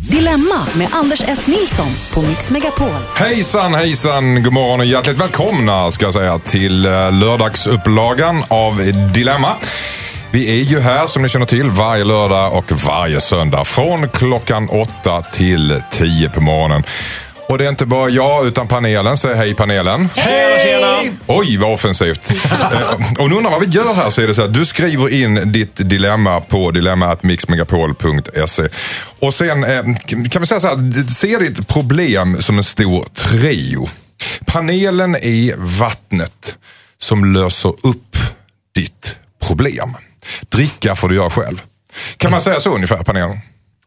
Dilemma med Anders S. Nilsson på Mix Megapol. Hejsan hejsan, god morgon och hjärtligt välkomna ska jag säga till eh, lördagsupplagan av Dilemma. Vi är ju här som ni känner till varje lördag och varje söndag från klockan åtta till tio på morgonen. Och det är inte bara jag utan panelen, säg hej panelen. Tjena! Oj, vad offensivt. Eh, Om ni undrar vad vi gör här så är det så att du skriver in ditt dilemma på dilemma.mixmegapol.se. Och sen eh, kan vi säga så här, se ditt problem som en stor trio. Panelen är vattnet som löser upp ditt problem. Dricka får du göra själv. Kan man säga så ungefär, panelen?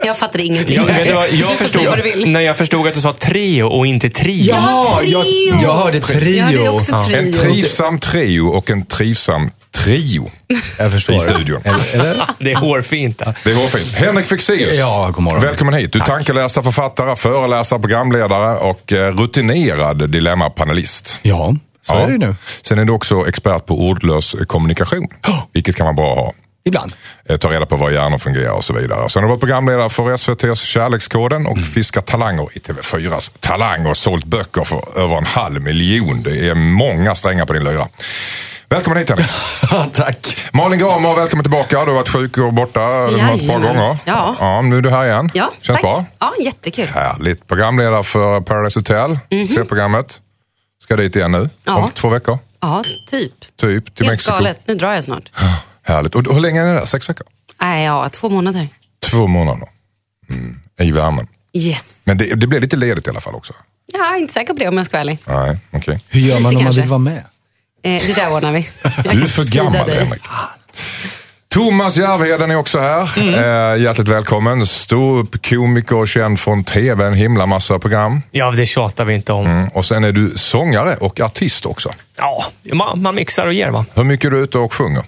Jag fattar ingenting. Jag, vet du vad, jag, förstod, vad du vill. när jag förstod att du sa trio och inte trio. Ja, jag, trio. jag hörde trio. Jag hörde också trio. En trivsam trio och en trivsam trio Jag förstår. i studion. Det är hårfint. Det var fint. Henrik Fexeus. Ja, god morgon. Välkommen hit. Du är tankeläsare, författare, föreläsare, programledare och eh, rutinerad dilemmapanelist. Ja, så är det nu. Sen är du också expert på ordlös kommunikation. Vilket kan vara bra att ha. Ibland. Eh, Ta reda på vad hjärnor fungerar och så vidare. Sen har du varit programledare för SVTs Kärlekskoden Mm. och fiskat talanger i TV4s Talang och sålt böcker för över en halv miljon. Det är många strängar på din lyra. Välkommen hit Henrik. Tack. Malin Gramer, välkommen tillbaka. Du har varit sjuk och borta ett par Jajamän. gånger. Ja. ja. Nu är du här igen. Ja, Känns tack. bra? Ja, jättekul. Härligt. Programledare för Paradise Hotel, C-programmet. Ska dit igen nu. Ja. om två veckor. Ja, typ. Typ, till Helt Mexiko. galet. Nu drar jag snart. Härligt. Och hur länge är ni där? Sex veckor? Nej, ja, två månader. Två månader. Mm. I värmen. Yes. Men det, det blir lite ledigt i alla fall också. Jag är inte säker på det om jag ska vara ärlig. Nej, okej. Hur gör man Lite om man vill vara med? Eh, det där ordnar vi. Jag Du är för gammal dig. Henrik. Thomas Järvheden är också här. Mm. Eh, hjärtligt välkommen. Ståupp komiker och känd från tv, en himla massa program. Ja, det tjatar vi inte om. Mm. Och sen är du sångare och artist också. Ja, man, man mixar och ger va. Hur mycket är du ute och sjunger?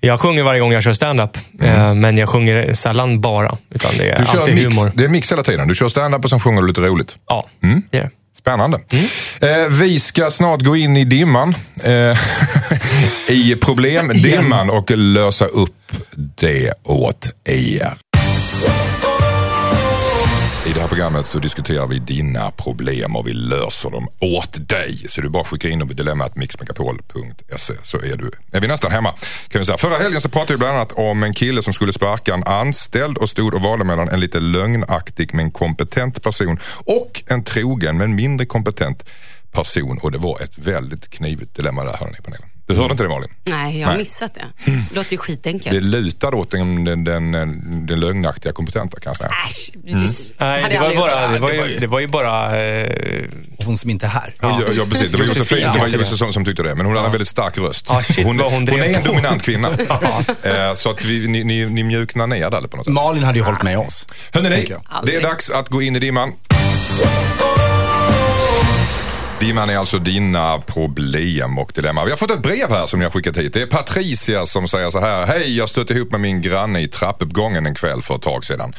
Jag sjunger varje gång jag kör stand-up. Eh, men jag sjunger sällan bara. Utan det är Mm. Du kör alltid mix, humor. det är mix hela tiden. Du kör stand-up och sen sjunger du lite roligt. Ja, det är det. Spännande. Mm. Eh, vi ska snart gå in i dimman. Eh, I problemdimman och lösa upp det åt er. I det här programmet så diskuterar vi dina problem och vi löser dem åt dig. Så du bara skickar in dem på dilemmatmixmegapol.se så är, du, är vi nästan hemma. Kan vi säga. Förra helgen så pratade vi bland annat om en kille som skulle sparka en anställd och stod och valde mellan en lite lögnaktig men kompetent person och en trogen men mindre kompetent person. Och det var ett väldigt knivigt dilemma där hörde ni i panelen. Du hörde inte det Malin? Nej, jag har Nej. missat det. Det låter ju skitenkelt. Det lutar åt den, den, den, den lögnaktiga kompetenta kan jag säga. Äsch, Mm. Nej, det var, bara, det, var ju, det var ju bara... Eh, Hon som inte är här. Ja, ja precis. Det var Josefin, det var. Josefin som tyckte det. Men hon hade en väldigt stark röst. Ja, shit, hon, hon hon, är en dominant kvinna. Eh, Så att vi, ni, ni, ni mjuknar ner där på något sätt. Malin hade ju hållit med oss. Hörrni, det är dags att gå in i dimman. Dimman är alltså dina problem och dilemma. Vi har fått ett brev här som ni har skickat hit. Det är Patricia som säger så här. Hej, jag stötte ihop med min granne i trappuppgången en kväll för ett tag sedan.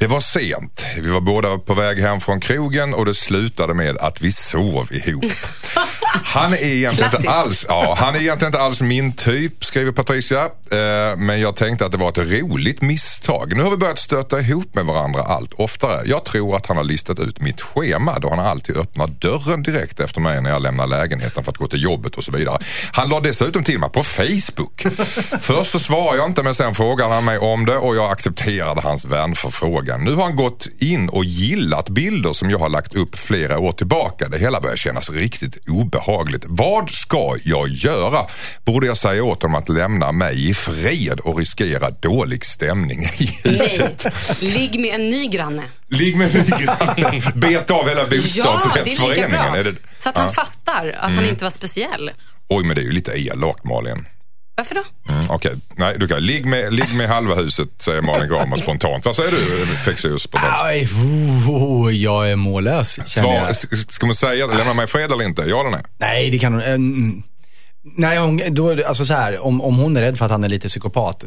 Det var sent. Vi var båda på väg hem från krogen och det slutade med att vi sov ihop. Han är egentligen, inte alls, ja, han är egentligen inte alls min typ, skriver Patricia. Eh, men jag tänkte att det var ett roligt misstag. Nu har vi börjat stöta ihop med varandra allt oftare. Jag tror att han har listat ut mitt schema då han alltid öppnar dörren direkt efter mig när jag lämnar lägenheten för att gå till jobbet och så vidare. Han la dessutom till mig på Facebook. Först så svarade jag inte men sen frågade han mig om det och jag accepterade hans vänförfrågan. Nu har han gått in och gillat bilder som jag har lagt upp flera år tillbaka. Det hela börjar kännas riktigt obehagligt. Vad ska jag göra? Borde jag säga åt honom att lämna mig i fred och riskera dålig stämning i huset? Nej, ligg med en ny granne. Ligg med en ny granne. Bet av hela Ja, det är lika bostadsrättsföreningen. bra. Så att han Ja. fattar att han inte var speciell. Oj, men det är ju lite elakt Malin. Varför då? Mm, Okej, nej du kan. Ligg med, ligg med halva huset säger Malin Gramer spontant. Vad säger du Fexeus? Aj, oh, oh, jag är mållös, Svar, jag. ska man säga det? Lämna mig i fred eller inte? Ja eller nej? Nej, det kan hon. Nej, hon, då, alltså så här, om, om hon är rädd för att han är lite psykopat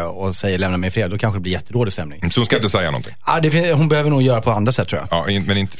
eh, och säger lämna mig i fred, då kanske det blir jättedålig stämning. Så hon ska inte säga någonting? Ja, det, fin- hon behöver nog göra på andra sätt tror jag. Ja, in, men inte,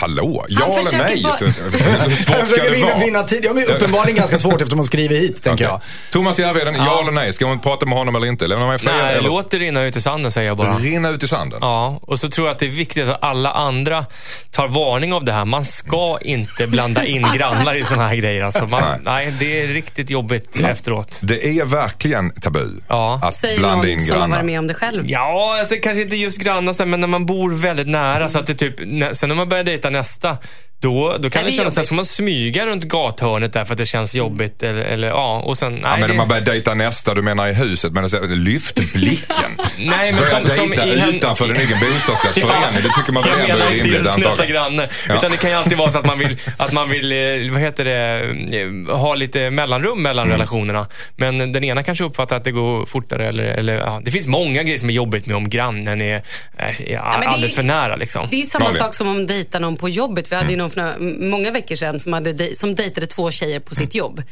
hallå? Ja eller försöker nej? bara- Så, hur svårt Jag ska försöker det vinna, vara? vinna tid. Ja, men uppenbarligen ganska svårt eftersom hon skriver hit, tänker Okej. Thomas Järvheden, ja. eller nej? Ska hon prata med honom eller inte? Lämna mig i fred? Nej, eller låt det rinna ut i sanden säger jag bara. rinna ut i sanden? Ja, och så tror jag att det är viktigt att alla andra tar varning av det här. Man ska inte blanda in grannar i såna här grejer. Alltså man, nej. det är riktigt jobbigt efteråt. Det är verkligen tabu Ja. att Säger blanda någon in som har grannar. varit med om det själv. Ja, alltså, kanske inte just grannar, men när man bor väldigt nära. Så att det typ, sen när man börjar dejta nästa, då, då kan det det kännas jobbigt. som man smyga runt gathörnet där för att det känns jobbigt. Eller, eller, ja, och sen, nej, Ja, men det, man börjar dejta nästa, du menar i huset, men lyft blicken. nej, men Börja som, som dejta i hen- utanför din egen bostadsrättsförening. Det tycker man väl ändå är inte rimligt antagligen. granne. Ja. Utan det kan ju alltid vara så att man vill, att man vill eh, vad heter det, eh, ha lite mellanrum mellan Mm. relationerna. Men den ena kanske uppfattar att det går fortare. Eller, eller, ja. Det finns många grejer som är jobbigt med om grannen är, är, är men det är- alldeles för nära. Liksom. Det är samma Malin. sak som om dejta någon på jobbet. Vi hade Mm. ju någon för några, många veckor sedan som, hade, dej- som dejtade två tjejer på sitt jobb.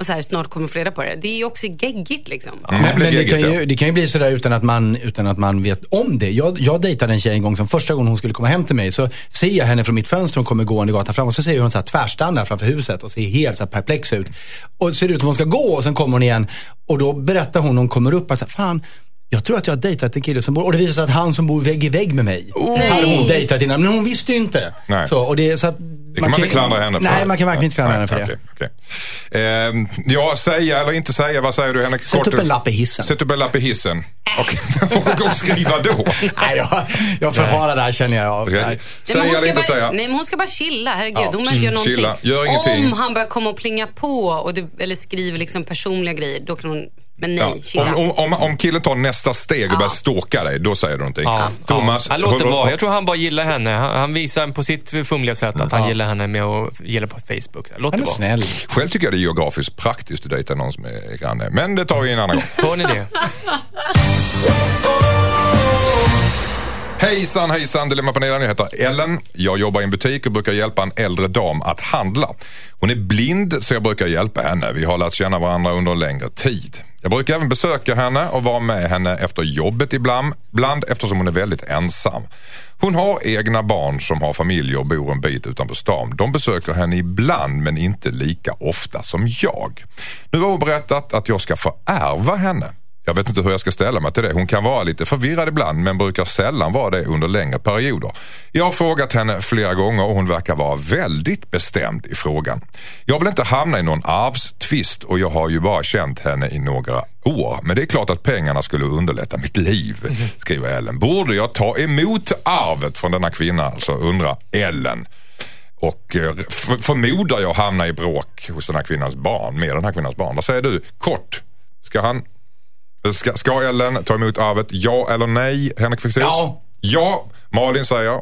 Och så här, snart kommer få reda på det. Det är ju också geggigt liksom. Mm, Men, det men det, kan ju, det kan ju bli sådär utan att, man, utan att man vet om det. Jag, jag dejtade en tjej en gång som första gången hon skulle komma hem till mig så ser jag henne från mitt fönster, hon kommer gående gatan fram och så ser hon så här tvärstannar framför huset och ser helt så här perplex ut. Och ser ut som hon ska gå och sen kommer hon igen. Och då berättar hon, hon kommer upp och säger, fan jag tror att jag har dejtat en kille som bor, och det visar sig att han som bor vägg i vägg med mig, hade hon dejtat innan. Men hon visste ju inte. Nej. Så, och det, så att Det kan man inte klandra henne för. Nej, man kan verkligen inte klandra henne för det. okej, okej. Ehm, ja, säga eller inte säga, vad säger du Henrik? Sätt upp en lapp i hissen. Sätt upp en lapp i hissen. Och, och, och skriva då. Nej, jag, jag förhalar det här känner jag. av. Okej. Nej. Säga hon eller ska inte bara, säga. Nej, men hon ska bara chilla. Herregud, Ja, hon behöver inte göra någonting. chilla. Gör ingenting. Om han börjar komma och plinga på och du, eller skriver liksom personliga grejer, då kan hon... Men nej, Ja. Om, om, om, om killen tar nästa steg och Ja. börjar stalka dig, då säger du någonting. Ja, Thomas, ja. Han låter hur- vara. Jag tror han bara gillar henne. Han, han visar på sitt fumliga sätt att han gillar henne med att gilla på Facebook. Låt Han det är vara. snäll. Själv tycker jag det är geografiskt praktiskt att dejta någon som är granne. Men det tar vi en annan gång. Hör ni det? Hejsan hejsan Dilemmapanelen, jag heter Ellen. Jag jobbar i en butik och brukar hjälpa en äldre dam att handla. Hon är blind så jag brukar hjälpa henne. Vi har lärt känna varandra under en längre tid. Jag brukar även besöka henne och vara med henne efter jobbet ibland, bland eftersom hon är väldigt ensam. Hon har egna barn som har familj och bor en bit utanför stan. De besöker henne ibland men inte lika ofta som jag. Nu har hon berättat att jag ska få ärva henne. Jag vet inte hur jag ska ställa mig till det. Hon kan vara lite förvirrad ibland men brukar sällan vara det under längre perioder. Jag har frågat henne flera gånger och hon verkar vara väldigt bestämd i frågan. Jag vill inte hamna i någon arvstvist och jag har ju bara känt henne i några år. Men det är klart att pengarna skulle underlätta mitt liv, skriver Ellen. Borde jag ta emot arvet från denna kvinna, alltså undrar Ellen. Och eh, förmodar jag hamna i bråk hos den här kvinnans barn, med den här kvinnans barn. Vad säger du? Kort. Ska han Ska, ska Ellen ta emot arvet? Ja eller nej? Henrik Fexeus? Ja. Ja. Malin säger?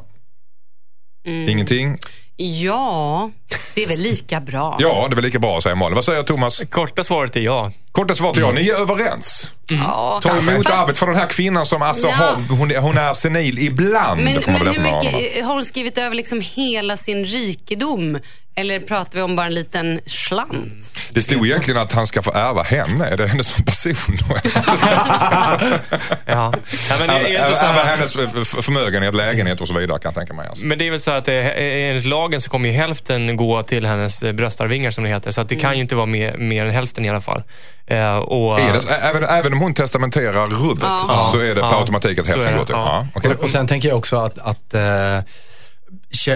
Mm. Ingenting? Ja, det är väl lika bra. Ja, det är väl lika bra säger Malin. Vad säger Thomas? Korta svaret är ja. Korta svar till ja. Ni är överens. Ja, Ta emot fast- arvet från den här kvinnan som alltså Ja. har, hon, är- hon är senil ibland. Men, får man men hur mycket, har hon skrivit över liksom hela sin rikedom? Eller pratar vi om bara en liten slant? Det stod egentligen att han ska få ärva henne. Är det henne som person? Ja. ja men det är inte så ärva här hennes förmögenhet, lägenhet och så vidare kan jag tänka mig. Alltså. Men det är väl så att eh, enligt lagen så kommer ju hälften gå till hennes eh, bröstarvingar som det heter. Så att det kan ju inte vara mer, mer än hälften i alla fall. Eh, och, det, även, även om hon testamenterar rubbet Ja. så är det på Ja. automatik att hälften går till. ja. Ja. okej. Och, och sen tänker jag också att, att eh,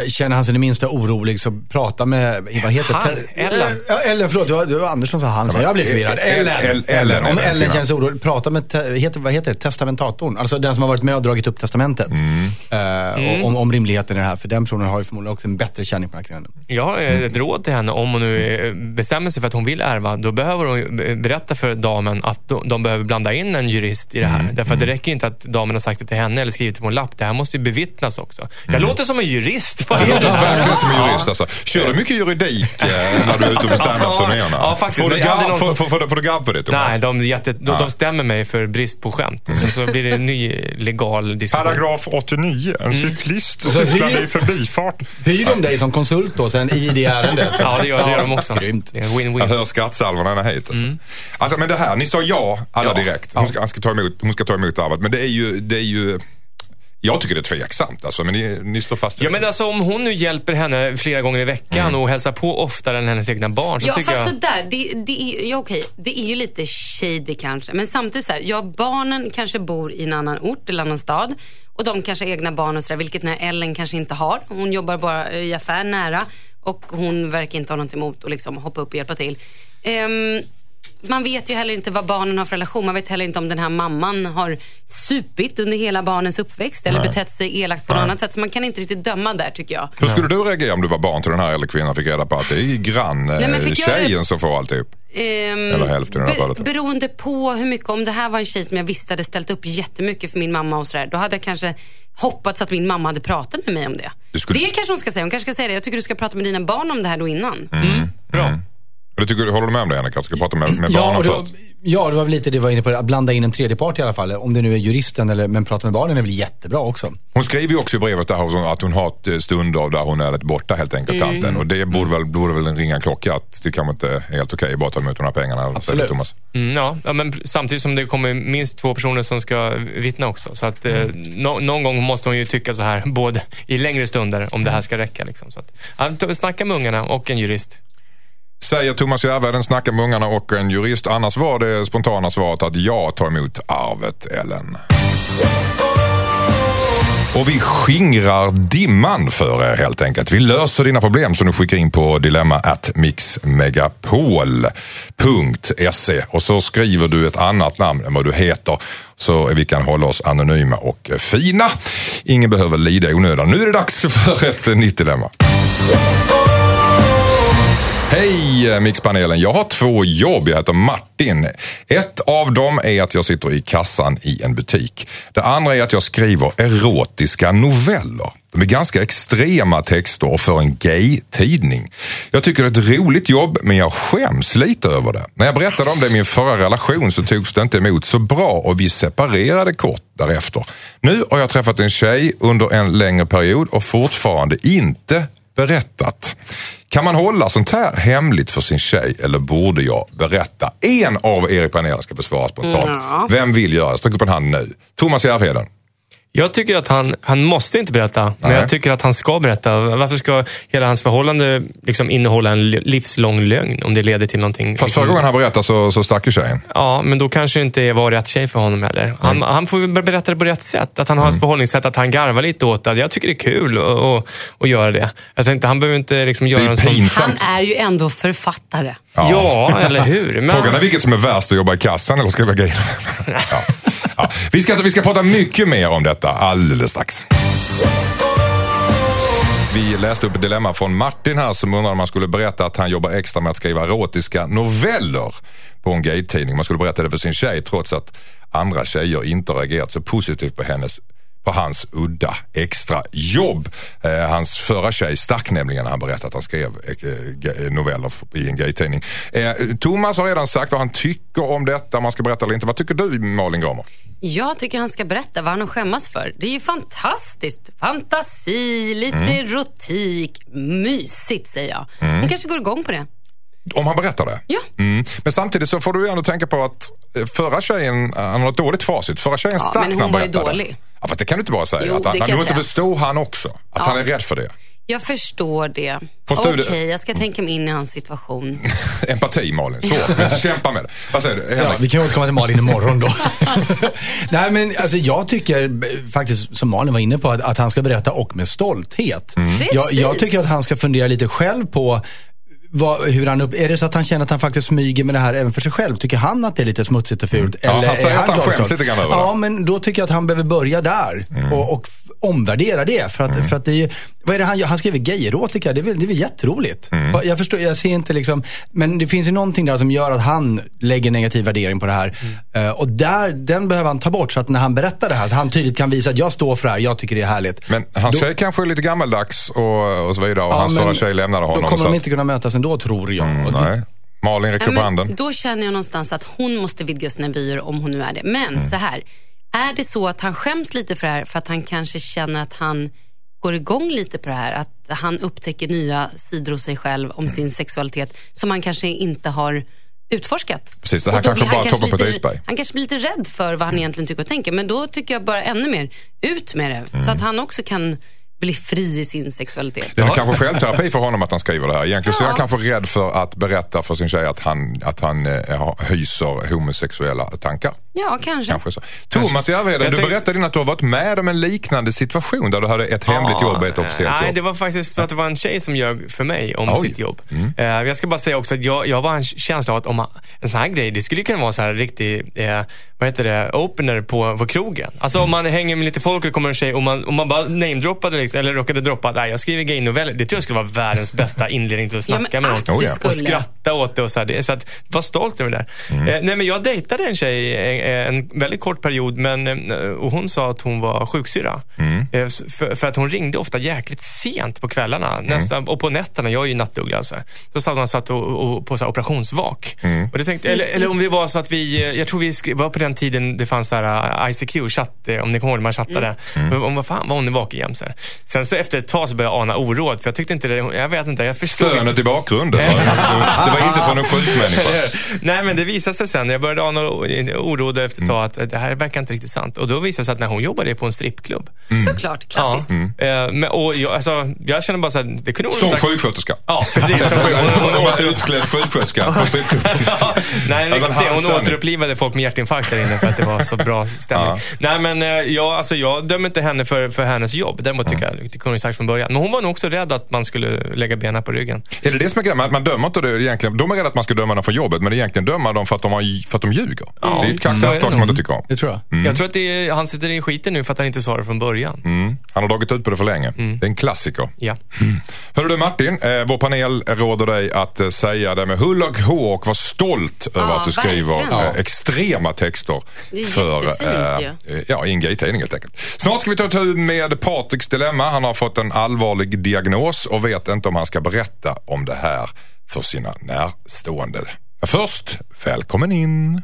Känner han sig det minsta orolig så prata med, vad heter det? Ellen? Ellen, förlåt. Det var, det var Anders som sa han, så jag blev förvirrad. El- El- Ellen. Ellen, Om Ellen, känner sig orolig, prata med, heter, vad heter det, testamentatorn. Alltså den som har varit med och dragit upp testamentet. Eh, och- om, om rimligheten i det här. För den personen har ju förmodligen också en bättre känning på den här kvinnan. Jag har ett råd till henne. Om hon nu eh, bestämmer sig för att hon vill ärva, då behöver hon berätta för damen att de, de behöver blanda in en jurist i det här. Därför att det räcker inte att damen har sagt det till henne eller skrivit det på en lapp. Det här måste ju bevittnas också. Jag låter som en jurist jurist. Det låter verkligen som en jurist alltså. Kör du mycket juridik eh, när du är ute på standup-turnéerna? Ja, faktiskt. Får du som- får, får, får du gav på det Thomas? Nej, de, jätte, de, de stämmer mig för brist på skämt. Så, så blir det en ny legal diskussion. Paragraf 89. En cyklist Så cyklande hyr- i förbifart. Hyr de dig som konsult då sen i det ärendet? Ja, det gör, det gör de också. Grymt. Det är en Jag win-win. hör skrattsalvorna ända hit. Alltså. alltså. Men det här, ni sa ja alla Ja. direkt. Hon ska, han ska ta emot, hon ska ta emot arvet. Men det är ju, det är ju jag tycker det är tveksamt alltså, men ni, ni står fast vid Ja, det. men alltså om hon nu hjälper henne flera gånger i veckan och hälsar på oftare än hennes egna barn så Ja tycker fast jag... sådär, det, det, är, ja, okej, det är ju lite shady kanske. Men samtidigt så här, ja barnen kanske bor i en annan ort eller annan stad. Och de kanske har egna barn och sådär, vilket den här Ellen kanske inte har. Hon jobbar bara i affär nära. Och hon verkar inte ha något emot att liksom hoppa upp och hjälpa till. Ehm, man vet ju heller inte vad barnen har för relation. Man vet heller inte om den här mamman har supit under hela barnens uppväxt eller betett sig elakt på något annat sätt. Så man kan inte riktigt döma där tycker jag. Hur skulle du reagera om du var barn till den här äldre kvinnan fick reda på att det är grann Nej, men eh, jag som får alltihop? Ehm, Eller hälften i det här fallet. Beroende på hur mycket, om det här var en tjej som jag visste hade ställt upp jättemycket för min mamma och sådär, då hade jag kanske hoppats att min mamma hade pratat med mig om det. Du skulle- Det kanske hon ska säga. Hon kanske ska säga det. Jag tycker du ska prata med dina barn om det här då innan. Bra. Och det tycker, du- håller du med om det Henrik? Att du ska prata med, med Ja, barnen och det var, först? ja, det var väl lite det jag var inne på, att blanda in en tredje part i alla fall. Om det nu är juristen, eller, men prata med barnen är väl jättebra också. Hon skriver ju också i brevet där hon- att hon har ett eh, stunder där hon är lite borta helt enkelt, tanten. Och det borde väl, borde väl ringa en klocka att det kanske inte är helt okej att bara ta emot de här pengarna. Absolut. Thomas. Mm, ja, ja, men samtidigt som det kommer minst två personer som ska vittna också. Så att, eh, nå- någon gång måste hon ju tycka så här, både i längre stunder, om det här ska räcka. Liksom. Så att, ja, snacka med ungarna och en jurist. Säger Thomas Järvheden, snackar med ungarna och en jurist. Annars var det spontana svaret att jag tar emot arvet, Ellen. Och vi skingrar dimman för er helt enkelt. Vi löser dina problem som du skickar in på dilemma at mixmegapol.se och så skriver du ett annat namn än vad du heter så vi kan hålla oss anonyma och fina. Ingen behöver lida i onödan. Nu är det dags för ett nytt dilemma. Hej eh, Mixpanelen, jag har två jobb. Jag heter Martin. Ett av dem är att jag sitter i kassan i en butik. Det andra är att jag skriver erotiska noveller. De är ganska extrema texter och för en gay-tidning. Jag tycker det är ett roligt jobb men jag skäms lite över det. När jag berättade om det i min förra relation så togs det inte emot så bra och vi separerade kort därefter. Nu har jag träffat en tjej under en längre period och fortfarande inte berättat. Kan man hålla sånt här hemligt för sin tjej eller borde jag berätta? En av er i panelen ska svara spontant. Ja. Vem vill göra det? Sträck upp en hand nu. Thomas Järvheden. Jag tycker att han, han måste inte berätta, men Nej. jag tycker att han ska berätta. Varför ska hela hans förhållande liksom innehålla en li- livslång lögn om det leder till någonting? Fast förra gången han berättade så, så stack ju tjejen. Ja, men då kanske det inte var rätt tjej för honom heller. Han, han får ju berätta det på rätt sätt. Att han har ett förhållningssätt, att han garvar lite åt det. Jag tycker det är kul att, göra det. Jag tänkte, han behöver inte liksom göra Det är en sån... Han är ju ändå författare. Ja, eller hur? Men, Frågan är vilket som är värst att jobba i kassan eller skriva grejer. ja. Ja. Vi, ska, vi ska prata mycket mer om detta alldeles strax. Vi läste upp ett dilemma från Martin här som undrade om man skulle berätta att han jobbar extra med att skriva erotiska noveller på en gay-tidning. Man skulle berätta det för sin tjej trots att andra tjejer inte har reagerat så positivt på hennes på hans udda extra jobb. Eh, hans förra tjej stack nämligen när han berättade att han skrev eh, ga- noveller i en gaytidning. Eh, Thomas har redan sagt vad han tycker om detta, om man ska berätta eller inte. Vad tycker du Malin Gramer? Jag tycker han ska berätta vad han har skämmas för. Det är ju fantastiskt. Fantasi, lite erotik, mysigt säger jag. Hon kanske går igång på det. Om han berättar det? Ja. Mm. Men samtidigt så får du ju ändå tänka på att eh, förra tjejen, han har ett dåligt facit. Förra tjejen Ja, stack men när hon han var ju berättade. dålig. Ja, fast det kan du inte bara säga. Jo, att han, det kan måste förstå han också. Att Ja. han är rädd för det. Jag förstår det. Okej, jag ska tänka mig in i hans situation. Empati Malin, svårt. Men kämpa med det. Vad säger du? Ja, Henrik? vi kan återkomma till Malin imorgon då. Nej men alltså jag tycker eh, faktiskt, som Malin var inne på, att, att han ska berätta och med stolthet. Jag, jag tycker att han ska fundera lite själv på vad, hur han upp, är det så att han känner att han faktiskt smyger med det här även för sig själv? Tycker han att det är lite smutsigt och fult? Ja, han säger att han och skäms lite grann över Ja, det. men då tycker jag att han behöver börja där. Och, och f- omvärdera det. För att, Mm. för att det är ju, vad är det han gör? Han skriver gayerotika. Det är väl, det är väl jätteroligt. Mm. Jag förstår, jag ser inte liksom, men det finns ju någonting där som gör att han lägger negativ värdering på det här. Mm. Eh, och där, den behöver han ta bort så att när han berättar det här, att han tydligt kan visa att jag står för det här, jag tycker det är härligt. Men hans Då- tjej kanske är lite gammaldags och, och så vidare. Och Ja, hans men förra tjej lämnade honom. Då kommer så de att- inte kunna mötas ändå tror jag. Det- Nej. Malin räcker upp handen. Då känner jag någonstans att hon måste vidga sina vyer om hon nu är det. Men Mm. så här, är det så att han skäms lite för det här för att han kanske känner att han går igång lite på det här? Att han upptäcker nya sidor hos sig själv om Mm. sin sexualitet som han kanske inte har utforskat. Precis, det här kanske bara toppen på ett isberg. Han kanske blir lite rädd för vad han egentligen tycker och tänker. Men då tycker jag bara ännu mer, ut med det. Mm. Så att han också kan bli fri i sin sexualitet. Det är kanske självterapi för honom att han skriver det här. Egentligen så är han Ja. kanske rädd för att berätta för sin tjej att han, att han eh, hyser homosexuella tankar. Ja, kanske. Kanske så. Thomas Järvheden, Jag du tänk- berättade innan att du har varit med om en liknande situation där du hade ett hemligt Ja, jobb och ett officiellt Nej, jobb. det var faktiskt så att det var en tjej som ljög för mig om Oj. sitt jobb. Eh, jag ska bara säga också att jag, jag har en känsla av att om man, en sån här grej, det skulle kunna vara så här riktig, eh, vad heter det, opener på, på krogen. Alltså om man hänger med lite folk och det kommer en tjej och man, om man bara namedroppade liksom, eller råkade droppa att "Nej, jag skriver gaynoveller. Det tror jag skulle vara världens bästa inledning till att Ja, snacka men med någon. Oh, ja. Och skratta åt det och så här. Det- Så att, var stolt över det där. Eh, nej men jag dejtade en tjej en väldigt kort period men, eh, och hon sa att hon var sjuksyrra. Eh, s- för, för att hon ringde ofta jäkligt sent på kvällarna nästan, och på nätterna. Jag är ju nattuggla. Så, här. så satt hon satt och, och, på så operationsvak. Och det tänkte, eller, eller om det var så att vi, eh, jag tror vi var på den tiden det fanns så här eh, ICQ-chatt, eh, om ni kommer ihåg det, man chattade. Men Om vad fan var hon är vaken jämt. Sen så efter ett tag så började jag ana oråd för jag tyckte inte det, jag vet inte, jag förstod. Stönet i bakgrunden. det var inte från en sjuk människa. Nej, men det visade sig sen, jag började ana oro där efter ett tag, att det här verkar inte riktigt sant. Och då visade det sig att när hon jobbade på en strippklubb. Såklart, klassiskt. Ja. Eh, men, och jag, alltså, jag känner bara så här, det kunde hon Som sagt. sjuksköterska. Ja, precis. Som sjuk- hon, var utklädd sjuksköterska på strippklubben. Ja, nej, hon återupplivade folk med hjärtinfarkt där inne för att det var så bra stämning. Ja. Nej, men eh, jag, alltså, jag dömer inte henne för, för hennes jobb. Däremot tycker jag det kunde hon sagt från början. Men hon var nog också rädd att man skulle lägga benen på ryggen. Är det det som är grejen? Man, man dömer inte det egentligen. De är rädda att man ska döma dem för jobbet men egentligen dömer de för att de, har, för att de ljuger. Ja, det är ett så kraftslag som man inte tycker om. Det tror jag. Jag tror att det är, han sitter i skiten nu för att han inte sa det från början. Mm. Han har dragit ut på det för länge. Det är en klassiker. Ja. Hörru du Martin, eh, vår panel råder dig att eh, säga det med hull och hår och vara stolt över Ja, att du skriver eh, extrema texter för jättefint eh, ja, i en gay-tidning helt enkelt. Snart ska vi ta tur med Patriks dilemma. Han har fått en allvarlig diagnos och vet inte om han ska berätta om det här för sina närstående. Men först, välkommen in.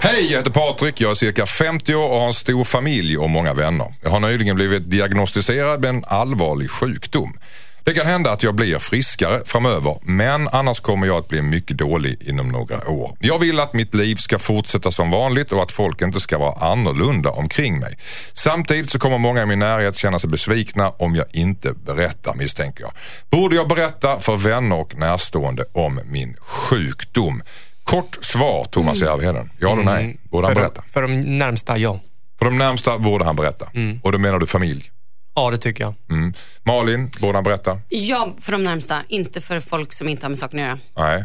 Hej, jag heter Patrik. Jag är cirka 50 år och har en stor familj och många vänner. Jag har nyligen blivit diagnostiserad med en allvarlig sjukdom. Det kan hända att jag blir friskare framöver, men annars kommer jag att bli mycket dålig inom några år. Jag vill att mitt liv ska fortsätta som vanligt och att folk inte ska vara annorlunda omkring mig. Samtidigt så kommer många i min närhet känna sig besvikna om jag inte berättar, misstänker jag. Borde jag berätta för vänner och närstående om min sjukdom? Kort svar, Thomas Järvheden. Ja eller nej? Borde han för, berätta? de, för de närmsta, ja. För de närmsta borde han berätta. Och då menar du familj? Ja, det tycker jag. Mm. Malin, borde han berätta? Ja, för de närmsta. Inte för folk som inte har med saken att göra. Nej.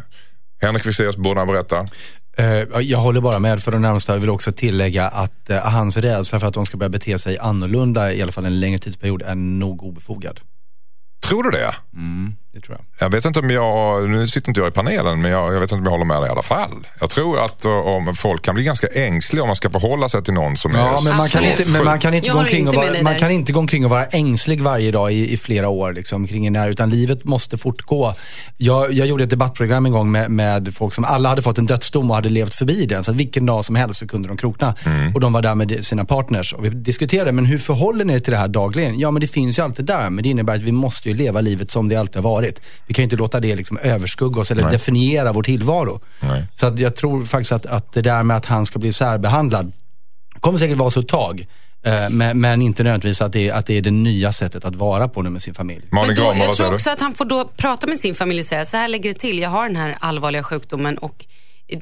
Henrik Fexeus, borde han berätta? Eh, jag håller bara med för de närmsta. Jag vill också tillägga att eh, hans rädsla för att de ska börja bete sig annorlunda, i alla fall en längre tidsperiod, är nog obefogad. Tror du det? Det tror jag. Jag vet inte om jag, nu sitter inte jag i panelen, men jag, jag vet inte om jag håller med dig i alla fall. Jag tror att uh, om folk kan bli ganska ängsliga om man ska förhålla sig till någon som är Ja, men man kan inte, men man kan inte, gå omkring, och inte vara, man kan inte gå omkring och vara ängslig varje dag i, i flera år liksom, kring en nära, utan livet måste fortgå. Jag, jag gjorde ett debattprogram en gång med, med folk som alla hade fått en dödsdom och hade levt förbi den. Så att vilken dag som helst så kunde de krokna. Och de var där med sina partners. Och vi diskuterade, men hur förhåller ni er till det här dagligen? Ja, men det finns ju alltid där. Men det innebär att vi måste ju leva livet som det alltid har varit. Vi kan ju inte låta det liksom överskugga oss eller definiera vår tillvaro. Nej. Så att jag tror faktiskt att, att det där med att han ska bli särbehandlad kommer säkert vara så ett tag. Eh, Men, men inte nödvändigtvis att det, är, att det är det nya sättet att vara på nu med sin familj. Men då, jag tror också att han får då prata med sin familj och säga, så här lägger det till. Jag har den här allvarliga sjukdomen och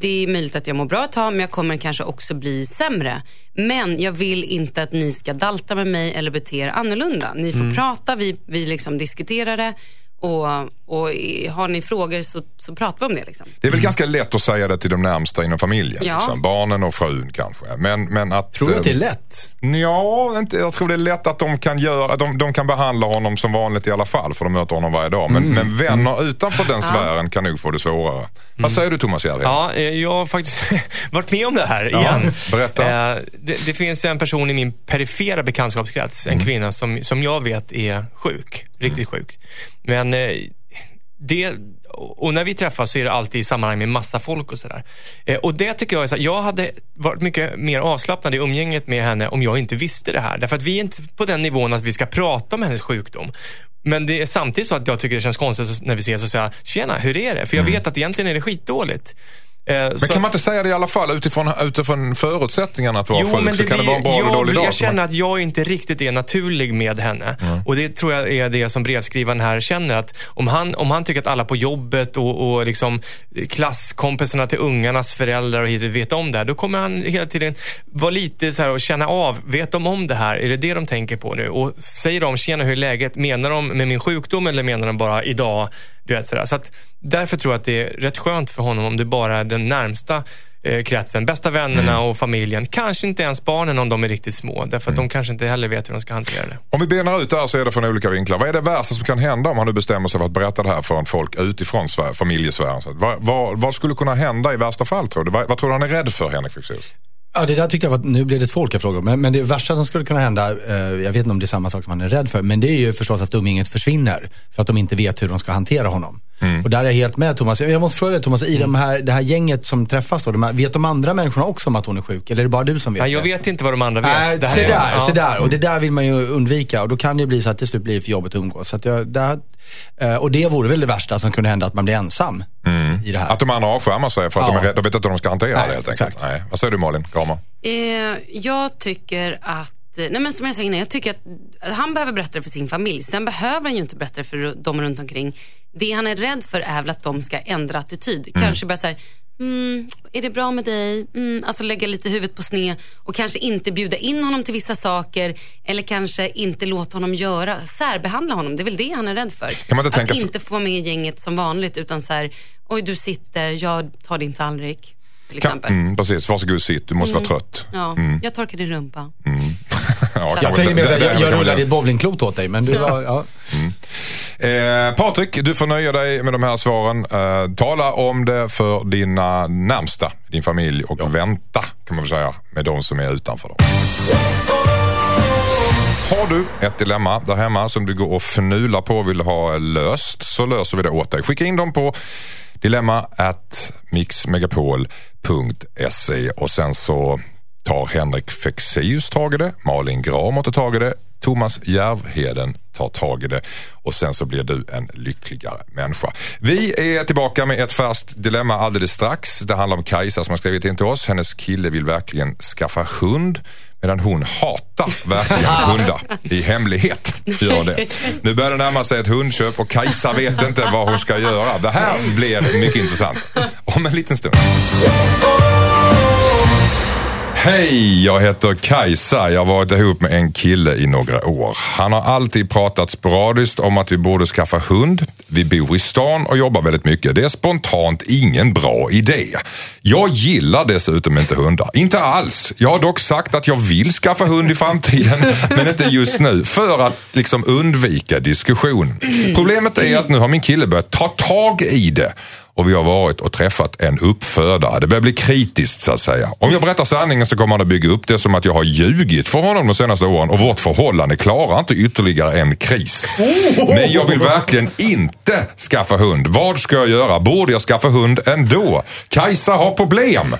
det är möjligt att jag mår bra ett tag, men jag kommer kanske också bli sämre. Men jag vill inte att ni ska dalta med mig eller bete er annorlunda. Ni får prata, vi, vi liksom diskuterar det Och, och har ni frågor så, så pratar vi om det. Liksom. Det är väl ganska lätt att säga det till de närmsta inom familjen. Ja. Liksom. Barnen och frun kanske. Men, men att... Tror du att det är eh, lätt? Ja, inte, jag tror det är lätt att de kan göra, att de, de kan behandla honom som vanligt i alla fall för de möter honom varje dag. Men, men vänner utanför den sfären kan nog få det svårare. Vad säger du Thomas Järvheden? Ja, eh, jag har faktiskt varit med om det här igen. berätta. Eh, Det, det finns en person i min perifera bekantskapskrets, Mm. en kvinna som, som jag vet är sjuk. Riktigt sjuk. Men eh, det, och när vi träffas så är det alltid i sammanhang med massa folk och sådär. Eh, Och det tycker jag är så här, jag hade varit mycket mer avslappnad i umgänget med henne om jag inte visste det här. Därför att vi är inte på den nivån att vi ska prata om hennes sjukdom. Men det är samtidigt så att jag tycker det känns konstigt när vi ses och säger tjena, hur är det? För jag vet att egentligen är det skitdåligt. Eh, Men så- kan man inte säga det i alla fall utifrån, utifrån förutsättningarna att vara Jo, sjuk men så det kan det vara en bra blir, eller jag, dålig dag. jag Så känner att jag inte riktigt är naturlig med henne. Och det tror jag är det som brevskrivaren här känner. Att om, han, om han tycker att alla på jobbet och, och liksom klasskompisarna till ungarnas föräldrar och hit vet om det här. Då kommer han hela tiden vara lite så här och känna av. Vet de om det här? Är det det de tänker på nu? Och säger de, tjena hur är läget? Menar de med min sjukdom eller menar de bara idag? Du vet, sådär. Så att, därför tror jag att det är rätt skönt för honom om det bara är den närmsta eh, kretsen, bästa vännerna och familjen. Kanske inte ens barnen om de är riktigt små. Därför att de kanske inte heller vet hur de ska hantera det. Om vi benar ut det här så är det från olika vinklar. Vad är det värsta som kan hända om han nu bestämmer sig för att berätta det här för en folk utifrån Sverige, familjesfären? Vad, vad, vad skulle kunna hända i värsta fall tror du? Vad, vad tror du han är rädd för Henrik Fexeus? Ja, det där tyckte jag var, nu blev det två olika frågor. Men, men det värsta som skulle kunna hända, eh, jag vet inte om det är samma sak som han är rädd för, men det är ju förstås att umgänget försvinner. För att de inte vet hur de ska hantera honom. Och där är jag helt med Thomas. Jag måste fråga dig Thomas, i de här, det här gänget som träffas då, de här, vet de andra människorna också om att hon är sjuk? Eller är det bara du som vet Nej, jag vet inte vad de andra vet. Det se är- där, ja. se där. Och det där vill man ju undvika. Och då kan det ju bli så att till slut blir det för jobbigt att umgås. Så att jag, där, eh, och det vore väl det värsta som kunde hända, att man blir ensam i det här. Att de andra avskärmar sig för att Ja. de, är rädda, de vet inte hur de ska hantera Nej, det helt enkelt. Nej. Vad säger du Malin Kramer? Eh, jag tycker att, nej men som jag sa innan, jag tycker att han behöver berätta det för sin familj. Sen behöver han ju inte berätta det för de runt omkring. Det han är rädd för är väl att de ska ändra attityd. Kanske bara såhär, mm, är det bra med dig? Mm, alltså lägga lite huvudet på sned och kanske inte bjuda in honom till vissa saker eller kanske inte låta honom göra, särbehandla honom. Det är väl det han är rädd för. Kan man inte att tänka så- inte få vara med i gänget som vanligt utan så här, oj du sitter, jag tar din tallrik. Till Kan, exempel. mm, precis, varsågod sitt, du måste vara trött. Ja, jag torkar din rumpa. Ja, Jag inte- mer jag, jag rullar ditt bowlingklot åt dig, men du var, ja. Eh, Patrik, du får nöja dig med de här svaren. Eh, tala om det för dina närmsta, din familj och vänta kan man väl säga med de som är utanför dem. Har du ett dilemma där hemma som du går och fnular på och vill ha löst så löser vi det åt dig. Skicka in dem på dilemma at mixmegapol.se och sen så tar Henrik Fexeus tag i det, Malin Gramer tar tag i det, Thomas Järvheden tar tag i det och sen så blir du en lyckligare människa. Vi är tillbaka med ett färskt dilemma alldeles strax. Det handlar om Kajsa som har skrivit in till oss. Hennes kille vill verkligen skaffa hund medan hon hatar verkligen hundar i hemlighet. Gör det. Nu börjar det närma sig ett hundköp och Kajsa vet inte vad hon ska göra. Det här blir mycket intressant om en liten stund. Hej, jag heter Kajsa. Jag har varit ihop med en kille i några år. Han har alltid pratat sporadiskt om att vi borde skaffa hund. Vi bor i stan och jobbar väldigt mycket. Det är spontant ingen bra idé. Jag gillar dessutom inte hundar. Inte alls. Jag har dock sagt att jag vill skaffa hund i framtiden, men inte just nu. För att liksom undvika diskussion. Problemet är att nu har min kille börjat ta tag i det och vi har varit och träffat en uppfödare. Det börjar bli kritiskt så att säga. Om jag berättar sanningen så kommer han att bygga upp det som att jag har ljugit för honom de senaste åren och vårt förhållande klarar inte ytterligare en kris. Men jag vill verkligen inte skaffa hund. Vad ska jag göra? Borde jag skaffa hund ändå? Kajsa har problem.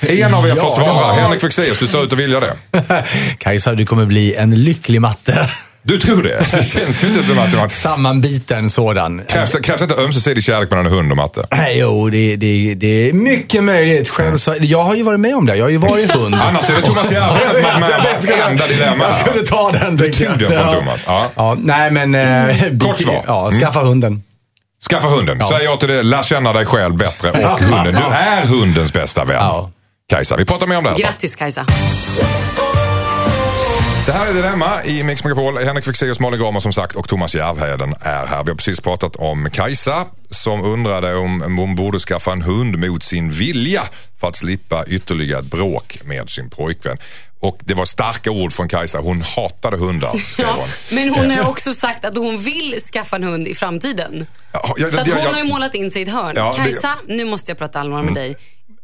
En av er får svara. Henrik Fexeus, du ser ut att vilja det. Kajsa, du kommer bli en lycklig matte. Du tror det? Det känns ju inte som att det var... Sammanbiten sådan. Krävs, krävs det inte ömsesidig kärlek mellan en hund och matte? Nej, jo, det, det, det är mycket möjligt. Själv så, jag har ju varit med om det. Jag har ju varit hund. Annars är det Thomas Järvheden som är med vartenda dilemma. Jag skulle ta den. Du tog den från Ja. Thomas. Ja. Ja, nej, men... Eh, Kort svar. Ja, skaffa hunden. Skaffa hunden. Säg ja till det. Lär känna dig själv bättre och hunden. Du är hundens bästa vän. Ja. Kajsa, vi pratar mer om det här. Grattis Kajsa. Det här är Dilemma i Mix Megapol. Henrik Fexeus, Malin Gramer som sagt och Thomas Järvheden är här. Vi har precis pratat om Kajsa som undrade om hon borde skaffa en hund mot sin vilja för att slippa ytterligare bråk med sin pojkvän. Och det var starka ord från Kajsa. Hon hatade hundar, skrev Ja, hon. men hon har också sagt att hon vill skaffa en hund i framtiden. Ja, jag- Så att hon har ju målat in sig i ett hörn. Ja, det- Mm. Kajsa, nu måste jag prata allvar med dig.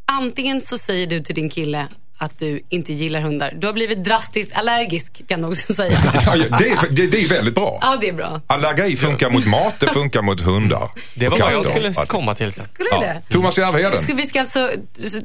Antingen så säger du till din kille att du inte gillar hundar. Du har blivit drastiskt allergisk kan du också säga. Ja, ja, det, är, det, det är väldigt bra. Ja, det är bra. Allergi funkar mot mat, det funkar mot hundar. Det var vad jag skulle Att- komma till sen. Skulle Ja. det? Thomas Järvheden. Ska vi ska alltså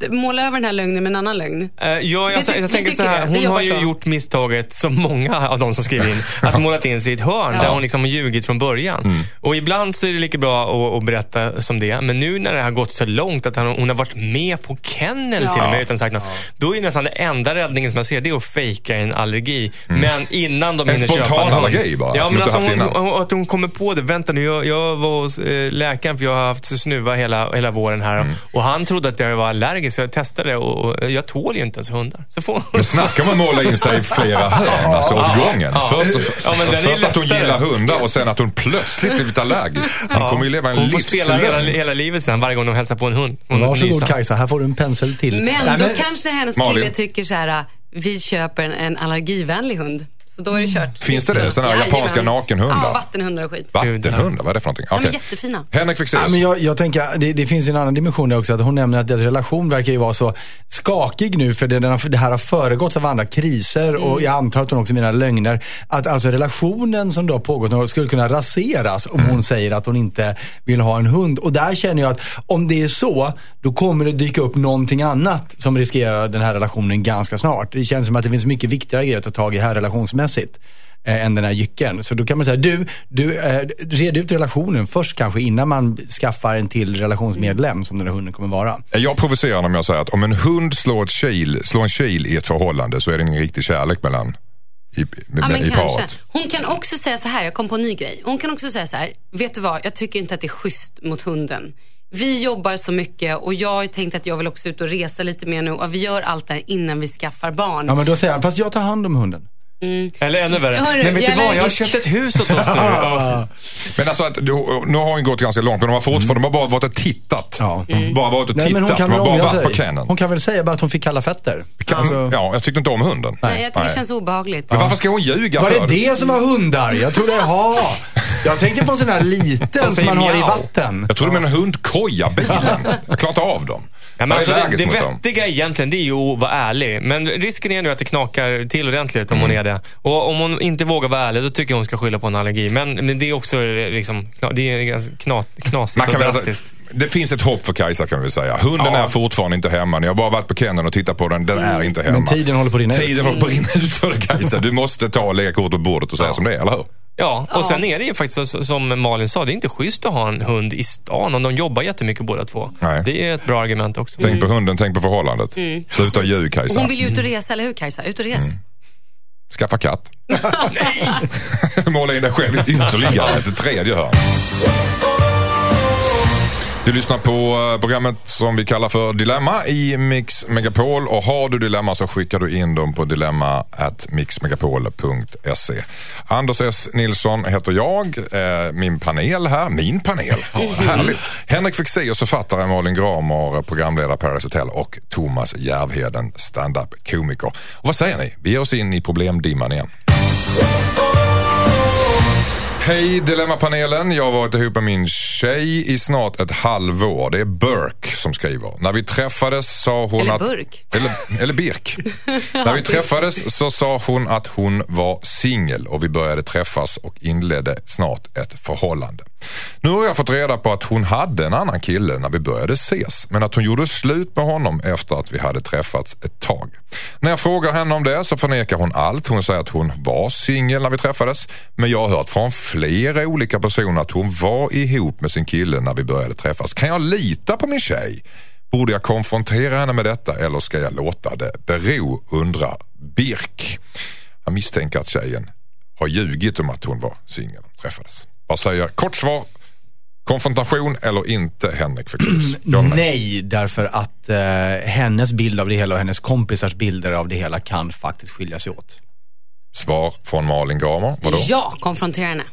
måla över den här lögnen med en annan lögn? Eh, ja, jag, jag, vi tänker så här, hon har ju så. gjort misstaget som många av de som skriver in, att målat in sig i ett hörn där hon liksom har ljugit från början. Mm. Och ibland så är det lika bra att, att berätta som det, men nu när det har gått så långt att hon, hon har varit med på kennel till och med utan sagt något, då är nästan det enda räddningen som jag ser, det är att fejka en allergi. Men innan de Mm. En hinner köpa spontan en hund. allergi bara, Ja, men alltså hon, att hon kommer på det. Vänta nu, jag, jag var hos eh, läkaren för jag har haft snuva hela, hela våren här. Mm. Och han trodde att jag var allergisk, så jag testade och, och jag tål ju inte ens hundar. Så får hon... Men snacka om att måla in sig i flera hörn, alltså åt gången. Ja. Först, och, Ja, men den först att hon gillar hundar och sen att hon plötsligt blivit allergisk. Hon kommer ju leva en Hon får spela hela, livslögn. hela livet sen, varje gång de hälsar på en hund. Hon Varsågod. Kajsa, här får du en pensel till. Men Nej, då kanske hennes kille tycker så här, ah, vi köper en, en allergivänlig hund. Så då är det kört. Finns det det? Sådana här japanska nakenhundar? Ja, vattenhundar och skit. Vattenhundar, vad är det för någonting? Är Okej. jättefina. Henrik Ja, Fexeus. men jag, jag tänker, det, det finns en annan dimension där också. Att hon nämner att deras relation verkar ju vara så skakig nu. För det, det här har föregåtts av andra kriser och jag antar att hon också menar lögner. Att alltså relationen som då har pågått skulle kunna raseras om hon säger att hon inte vill ha en hund. Och där känner jag att om det är så, då kommer det dyka upp någonting annat som riskerar den här relationen ganska snart. Det känns som att det finns mycket viktigare grejer att ta tag i här relationsmässigt eh, än den här jycken. Så då kan man säga, du, du eh, red ut relationen först kanske innan man skaffar en till relationsmedlem som den här hunden kommer vara. Är jag provocerande om jag säger att om en hund slår, ett kil, slår en kil i ett förhållande så är det ingen riktig kärlek mellan i, med, Ja, men i kanske. paret? Hon kan också säga så här, jag kom på en ny grej. Hon kan också säga så här, vet du vad, jag tycker inte att det är schysst mot hunden. Vi jobbar så mycket och jag har tänkt att jag vill också ut och resa lite mer nu och vi gör allt det här innan vi skaffar barn. Ja men då säger han, fast jag tar hand om hunden. Eller ännu värre. Hörru, men vet jag du vad, jag har köpt ett hus åt oss nu. Men alltså, att, du, nu har hon gått ganska långt men de har fortfarande de har bara varit och tittat. Ja. Bara varit och Nej, tittat, men hon kan de väl har bara varit på. Canon. Hon kan väl säga bara att hon fick kalla fötter. Kan, Alltså, ja, jag tyckte inte om hunden. Nej, jag tycker Nej. det känns obehagligt. Men varför ska hon ljuga var för? det det som var hundar? Jag trodde, jaha. Jag tänkte på en sån här liten Som som man har i vatten. Jag trodde du menade hundkoja bilen. Jag klarar inte av dem. Ja, men alltså, det, det mot dem. vettiga egentligen, det är ju att vara ärlig. Men risken är nu att det knakar till ordentligt om hon Mm. är det. Och om hon inte vågar vara ärlig, då tycker jag hon ska skylla på en allergi. Men, men det är också liksom, det är ganska knas, knasigt och väl, drastiskt. det finns ett hopp för Kajsa kan vi säga. Hunden är fortfarande inte hemma. Ni har bara varit på kenneln och tittat på den. Den är inte hemma. Men tiden håller på att rinna ut. Tiden håller på att rinna ut för dig Kajsa. Du måste ta och lägga kort på bordet och säga som det är, eller hur? Ja, och sen är det ju faktiskt som Malin sa, det är inte schysst att ha en hund i stan om de jobbar jättemycket båda två. Nej. Det är ett bra argument också. Tänk på hunden, tänk på förhållandet. Sluta ljug Kajsa. hon vill ju ut och resa, eller hur Kajsa? Ut och res. Skaffa katt. Måla in dig själv i ytterligare ett tredje hörn. Du lyssnar på eh, programmet som vi kallar för Dilemma i Mix Megapol. Och har du dilemma så skickar du in dem på dilemma@mixmegapol.se. Anders S Nilsson heter jag. Eh, Min panel här, min panel, ja, härligt. Henrik Fexeus, författare, Malin Gramer, programledare Paradise Hotel och Thomas Järvheden, stand-up komiker. Och vad säger ni? Vi ger oss in i problemdimman igen. Hej Dilemmapanelen. Jag har varit ihop med min tjej i snart ett halvår. Det är Burke som skriver. När vi träffades sa hon Eller att... burk. Eller, eller Birk. När vi träffades så sa hon att hon var singel och vi började träffas och inledde snart ett förhållande. Nu har jag fått reda på att hon hade en annan kille när vi började ses men att hon gjorde slut med honom efter att vi hade träffats ett tag. När jag frågar henne om det så förnekar hon allt. Hon säger att hon var singel när vi träffades men jag har hört från flera olika personer att hon var ihop med sin kille när vi började träffas. Kan jag lita på min tjej? Borde jag konfrontera henne med detta eller ska jag låta det bero, undrar Birk. Jag misstänker att tjejen har ljugit om att hon var singel när de träffades. Vad säger kort svar? Konfrontation eller inte Henrik Fexeus? Ja, nej. Därför att eh, hennes bild av det hela och hennes kompisars bilder av det hela kan faktiskt skilja sig åt. Svar från Malin Gramer. Vadå? Ja, konfrontera henne.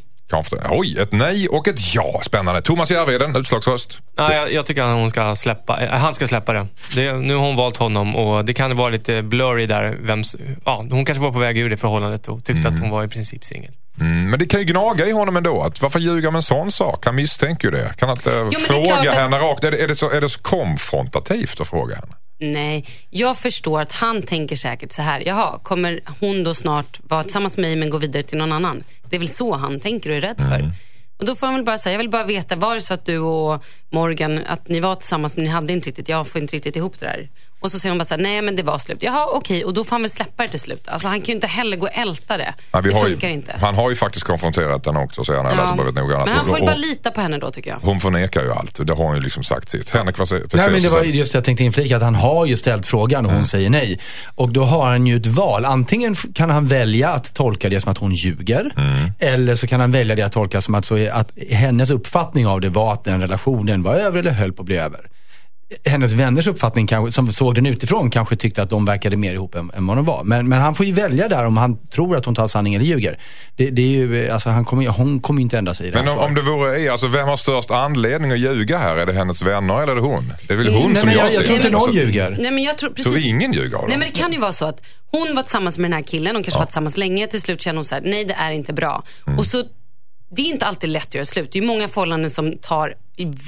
Oj, ett nej och ett ja. Spännande. Thomas Järvheden, utslagsröst. Ja, jag, jag tycker att hon ska släppa, äh, han ska släppa det. det. Nu har hon valt honom och det kan vara lite blurry där. Vems, ja, hon kanske var på väg ur det förhållandet och tyckte att hon var i princip singel. Mm, men det kan ju gnaga i honom ändå. Att, varför ljuga med en sån sak? Han misstänker ju det. Kan inte det är fråga att- henne rakt? Är det, är, det så, är det så konfrontativt att fråga henne? Nej, jag förstår att han tänker säkert så här. Jaha, kommer hon då snart vara tillsammans med mig men gå vidare till någon annan? Det är väl så han tänker och är rädd för. Och då får han väl bara säga, jag vill bara veta, var det så att du och Morgan, att ni var tillsammans men ni hade inte riktigt, jag får inte riktigt ihop det där. Och så säger hon bara så här, nej men det var slut. Jaha, okej, och då får han väl släppa det till slut. Alltså han kan ju inte heller gå och älta det. Vi det har funkar ju, inte. Han har ju faktiskt konfronterat den också, säger han. Jag läser noggrant. Men han får väl bara lita på henne då tycker jag. Hon förnekar ju allt. Det har hon ju liksom sagt sitt. Henrik, vad säger Nej, men det var just det jag tänkte inflika, att han har ju ställt frågan och hon säger nej. Och då har han ju ett val. Antingen kan han välja att tolka det som att hon ljuger. Eller så kan han välja det att tolka som att, så, att hennes uppfattning av det var att den relationen var över eller höll på att bli över. Hennes vänners uppfattning, kanske, som såg den utifrån, kanske tyckte att de verkade mer ihop än, än vad de var. Men, men han får ju välja där om han tror att hon tar sanning eller ljuger. Det, det är ju, alltså, han kommer, hon kommer ju inte ändra sig i det Men om, om det vore, är, alltså, vem har störst anledning att ljuga här? Är det hennes vänner eller är det hon? Det är väl hon Nej, som jag, jag, jag ser. tror inte någon Alltså, ljuger. Nej, men jag tror, Så precis, ingen ljuger Nej men det kan ju vara så att hon var tillsammans med den här killen, de kanske var tillsammans länge, till slut känner hon så här, nej det är inte bra. Mm. Och så, det är inte alltid lätt att göra slut. Det är många förhållanden som tar,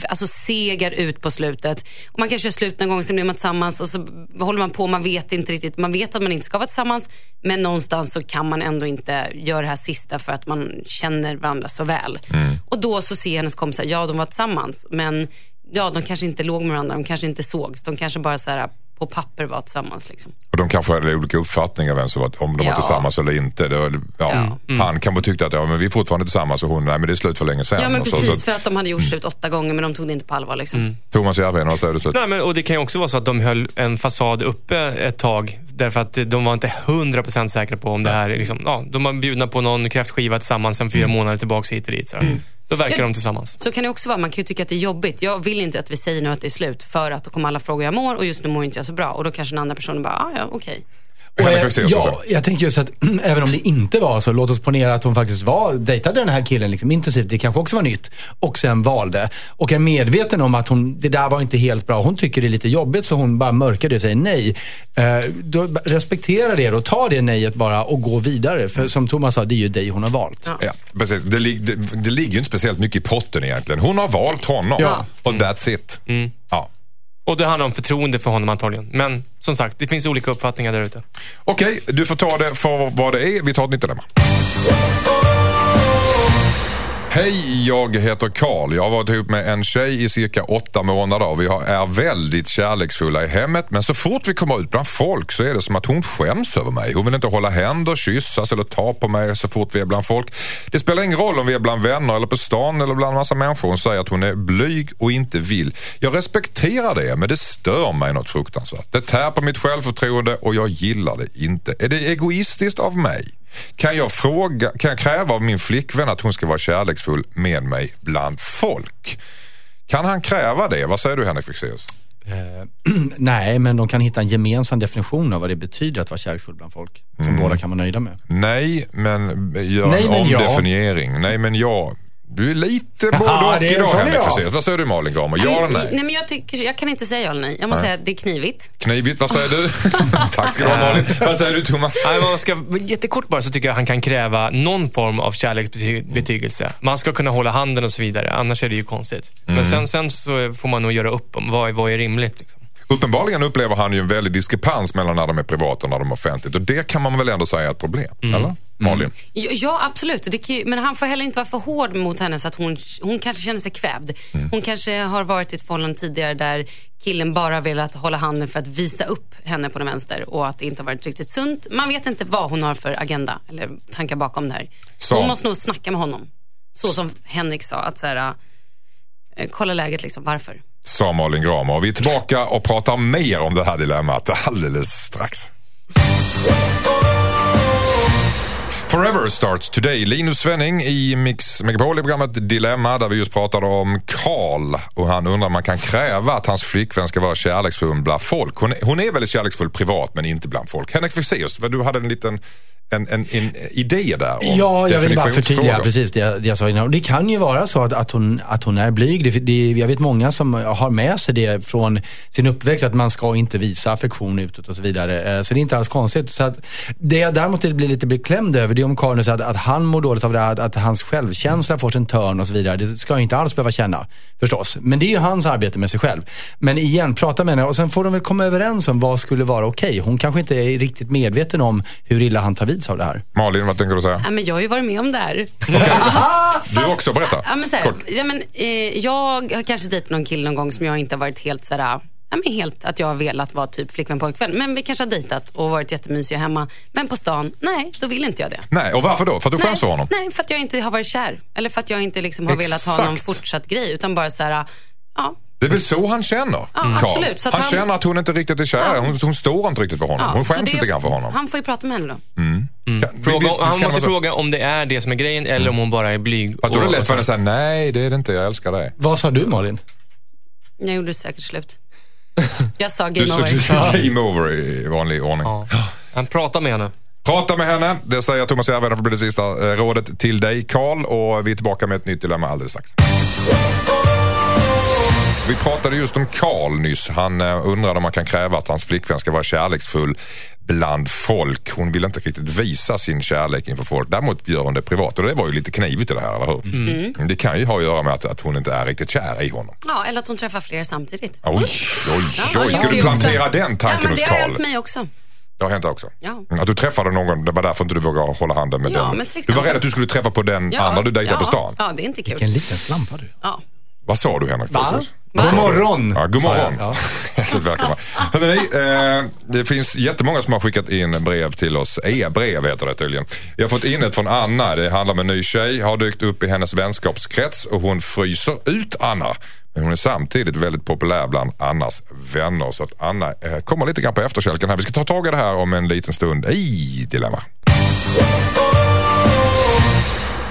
alltså segar ut på slutet. Och man kanske gör slut någon gång, sen blir man tillsammans och så håller man på, man vet inte riktigt, man vet att man inte ska vara tillsammans. Men någonstans så kan man ändå inte göra det här sista för att man känner varandra så väl. Mm. Och då så ser hennes kompisar, ja de var tillsammans, men ja de kanske inte låg med varandra, de kanske inte sågs. De kanske bara så här på papper var tillsammans liksom. Och de kanske hade olika uppfattningar vem som var, om de var Ja. tillsammans eller inte. Det, var- ja, Han kanske tyckte att ja, men vi är fortfarande tillsammans och hon, nej men det är slut för länge sedan. Ja men Och så, precis, så, för att de hade gjort slut åtta gånger men de tog det inte på allvar liksom. Thomas Järvheden, vad säger du? Slut? Nej, men, och det kan ju också vara så att de höll en fasad uppe ett tag. Därför att de var inte 100% säkra på om det här är liksom, ja, de var bjudna på någon kräftskiva tillsammans sen fyra månader tillbaka hit och dit. Så här. Då verkar de tillsammans. Så kan det också vara, man kan ju tycka att det är jobbigt. Jag vill inte att vi säger nu att det är slut för att då kommer alla fråga hur jag mår och just nu mår inte jag så bra. Och då kanske den andra personen bara, ah, ja okej. Och, Fexeus ja, också. jag tänker just att även om det inte var så, låt oss ponera att hon faktiskt var, dejtade den här killen liksom intensivt, det kanske också var nytt, och sen valde. Och är medveten om att hon, det där var inte helt bra, hon tycker det är lite jobbigt så hon bara mörkar det och säger nej. Eh, då respektera det och ta det nejet bara och gå vidare. För som Thomas sa, det är ju dig hon har valt. Ja. Ja, precis. Det, lig- det, det ligger ju inte speciellt mycket i potten egentligen. Hon har valt honom Ja. och that's it. Ja. Och det handlar om förtroende för honom antagligen. Men som sagt, det finns olika uppfattningar där ute. Okej, du får ta det för vad det är. Vi tar ett nytt dilemma. Hej, jag heter Karl. Jag har varit ihop med en tjej i cirka åtta månader. Vi är väldigt kärleksfulla i hemmet men så fort vi kommer ut bland folk så är det som att hon skäms över mig. Hon vill inte hålla händer, kyssas eller ta på mig så fort vi är bland folk. Det spelar ingen roll om vi är bland vänner eller på stan eller bland massa människor. Hon säger att hon är blyg och inte vill. Jag respekterar det men det stör mig något fruktansvärt. Det tär på mitt självförtroende och jag gillar det inte. Är det egoistiskt av mig? Kan jag, fråga, kan jag kräva av min flickvän att hon ska vara kärleksfull med mig bland folk? Kan han kräva det? Vad säger du Henrik Fexeus? Eh, nej, men de kan hitta en gemensam definition av vad det betyder att vara kärleksfull bland folk. Som båda kan vara nöjda med. Nej, men gör Nej, en men ja. omdefiniering. Nej, men ja. Du är lite både Ja, och idag Henrik är. Fexeus. Vad säger du Malin Gramer? Ja eller nej? Nej men jag, tycker, jag kan inte säga ja eller nej. Jag måste säga att det är knivigt. Knivigt, vad säger du? Tack ska du ha Malin. Vad säger du Thomas? Nej, man ska, jättekort bara så tycker jag han kan kräva någon form av kärleksbetygelse. Man ska kunna hålla handen och så vidare, annars är det ju konstigt. Men sen, sen så får man nog göra upp om vad, är- vad är rimligt. Liksom. Uppenbarligen upplever han ju en väldig diskrepans mellan när de är privata och när de är offentligt. Och det kan man väl ändå säga är ett problem? Eller? Malin? Ja, ja absolut, kan men han får heller inte vara för hård mot henne så att hon, hon kanske känner sig kvävd. Hon kanske har varit i ett förhållande tidigare där killen bara velat hålla handen för att visa upp henne på den vänster och att det inte har varit riktigt sunt. Man vet inte vad hon har för agenda eller tankar bakom det här. Så. Hon måste nog snacka med honom. Så som Henrik sa, att så här, eh, kolla läget liksom, varför? Sa Malin Gramer. Vi är tillbaka och pratar mer om det här dilemmat alldeles strax. Forever starts today. Linus Svenning i Mix Megapol i programmet Dilemma där vi just pratade om Karl och han undrar om man kan kräva att hans flickvän ska vara kärleksfull bland folk. Hon är, hon är väldigt kärleksfull privat men inte bland folk. Henrik Fexeus, du hade en liten en, en, en idé där om Ja, jag vill bara förtydliga precis det, jag- det jag sa innan. Och det kan ju vara så att, att, hon, att hon är blyg. Det, det, jag vet många som har med sig det från sin uppväxt, att man ska inte visa affektion utåt och så vidare. Eh, Så det är inte alls konstigt. Så att det jag däremot blir lite beklämd över, det är om Karin säger att, att han mår dåligt av det här, att, att hans självkänsla får sin törn och så vidare. Det ska jag inte alls behöva känna, förstås. Men det är ju hans arbete med sig själv. Men igen, prata med henne och sen får de väl komma överens om vad skulle vara okej. Hon kanske inte är riktigt medveten om hur illa han tar vid sig av det här. Malin, vad tänker du säga? Ja, men jag har ju varit med om det här. Du också, berätta. Ja, men så här, Kort. ja, men, eh, jag har kanske dejtat någon kille någon gång som jag inte har varit helt sådär, ja, men helt att jag har velat vara typ flickvän pojkvän. Men vi kanske har dejtat och varit jättemysiga hemma. Men på stan, nej, då vill inte jag det. Nej, och varför då? För att du skäms för honom? Nej, för att jag inte har varit kär. Eller för att jag inte liksom har velat ha någon Exakt. fortsatt grej. Utan bara så här, ja. Det är väl så han känner, Ja, Carl. absolut. Så att Han, han- känner att hon inte riktigt är kär. Ja. Hon, hon står inte riktigt för honom. ja. hon skäms lite grann för honom. Han får ju prata med henne då. Kan- vi- Fråga, vi- om- det han måste fråga om det är det som är grejen eller om hon bara är blyg. Att då är det lätt för henne att säga nej, det är det inte, jag älskar dig. Vad sa du Malin? Jag gjorde säkert slut. Jag sa Du game sa over. game over i vanlig ordning. Ja. Han pratar med henne. Prata med henne, det säger Thomas Järvheden för bli det sista eh, rådet till dig Karl och vi är tillbaka med ett nytt dilemma alldeles strax. Vi pratade just om Karl nyss. Han eh, undrade om man kan kräva att hans flickvän ska vara kärleksfull bland folk. Hon vill inte riktigt visa sin kärlek inför folk. Däremot gör hon det privat och det var ju lite knivigt i det här, eller hur? Mm. Det kan ju ha att göra med att, att hon inte är riktigt kär i honom. Ja, eller att hon träffar fler samtidigt. Oj, oj, oj. Ska du plantera den tanken ja, hos Det har Karl? hänt mig också. Det har hänt också? Ja. Att du träffade någon, det var därför inte du vågade hålla handen med Ja, den. men Du var rädd att du skulle träffa på den Ja, andra du dejtade ja, på stan. Ja, det är inte kul. Vilken liten slampa du Ja. Vad sa du Henrik? Va? God morgon, Ja, god morgon. Ja. Hörrni, eh, det finns jättemånga som har skickat in brev till oss. E-brev heter det tydligen. Jag har fått in ett från Anna. Det handlar om en ny tjej. Har dykt upp i hennes vänskapskrets och hon fryser ut Anna. Men hon är samtidigt väldigt populär bland Annas vänner. Så att Anna eh, kommer lite grann på efterkälken här. Vi ska ta tag i det här om en liten stund i Dilemma.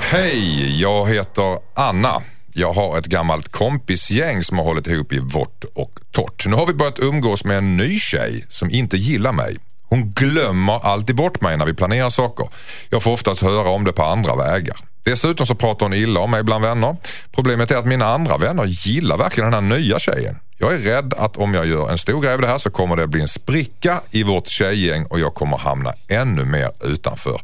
Hej, jag heter Anna. Jag har ett gammalt kompisgäng som har hållit ihop i vått och torrt. Nu har vi börjat umgås med en ny tjej som inte gillar mig. Hon glömmer alltid bort mig när vi planerar saker. Jag får oftast höra om det på andra vägar. Dessutom så pratar hon illa om mig bland vänner. Problemet är att mina andra vänner gillar verkligen den här nya tjejen. Jag är rädd att om jag gör en stor grej av det här så kommer det bli en spricka i vårt tjejgäng och jag kommer hamna ännu mer utanför.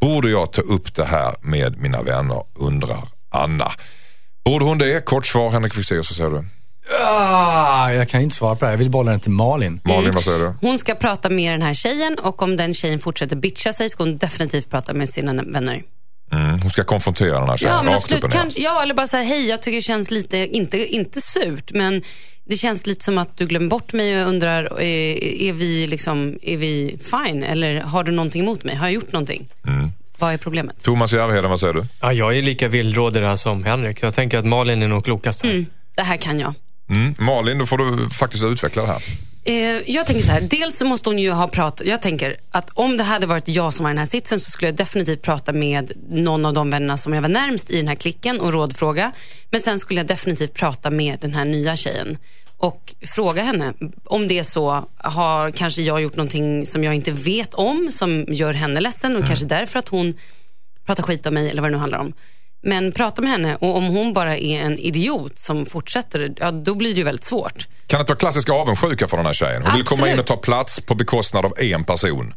Borde jag ta upp det här med mina vänner, undrar Anna. Borde hon det? Kort svar Henrik Fexeus, så säger du. Ah, jag kan inte svara på det här. Jag vill bolla den till Malin. Malin, vad säger du? Hon ska prata med den här tjejen och om den tjejen fortsätter bitcha sig ska hon definitivt prata med sina vänner. Mm, hon ska konfrontera den här tjejen Ja, men absolut. Kanske, ja, eller bara så här, hej, jag tycker det känns lite, inte, inte surt, men det känns lite som att du glömmer bort mig och jag undrar, är, är, vi liksom, är vi fine? Eller har du någonting emot mig? Har jag gjort någonting? Mm. Vad är problemet? Thomas Järvheden, vad säger du? Ja, jag är lika villrådig där som Henrik. Jag tänker att Malin är nog klokast här. Mm, det här kan jag. Mm. Malin, då får du faktiskt utveckla det här. Eh, jag tänker så här, dels så måste hon ju ha pratat, jag tänker att om det hade varit jag som var i den här sitsen så skulle jag definitivt prata med någon av de vännerna som jag var närmst i den här klicken och rådfråga. Men sen skulle jag definitivt prata med den här nya tjejen och fråga henne om det är så, har kanske jag gjort någonting som jag inte vet om som gör henne ledsen och kanske därför att hon pratar skit om mig eller vad det nu handlar om. Men prata med henne och om hon bara är en idiot som fortsätter, ja då blir det ju väldigt svårt. Kan det vara klassisk avundsjuka för den här tjejen? Hon vill komma in och Absolut. ta plats på bekostnad av en person.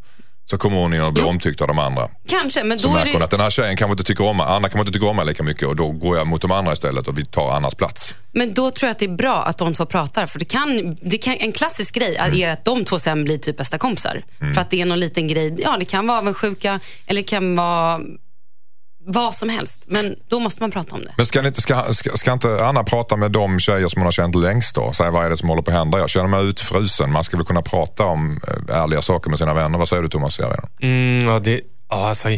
Så kommer hon in och blir Jo. omtyckt av de andra. Kanske, men Så då är märker hon det... att den här tjejen kanske inte tycker om mig. Anna kanske inte tycker om mig lika mycket och då går jag mot de andra istället och vi tar Annas plats. Men då tror jag att det är bra att de två pratar. För det kan, det kan, en klassisk grej Mm. är att de två sen blir typ bästa kompisar. För att det är någon liten grej. Ja, det kan vara avundsjuka eller det kan vara vad som helst. Men då måste man prata om det. Men ska, inte, ska, ska, ska inte Anna prata med de tjejer som hon har känt längst då? Säga vad är det som håller på att hända? Jag känner mig utfrusen. Man ska väl kunna prata om eh, ärliga saker med sina vänner. Vad säger du Thomas? Mm, ja, det, ja, alltså,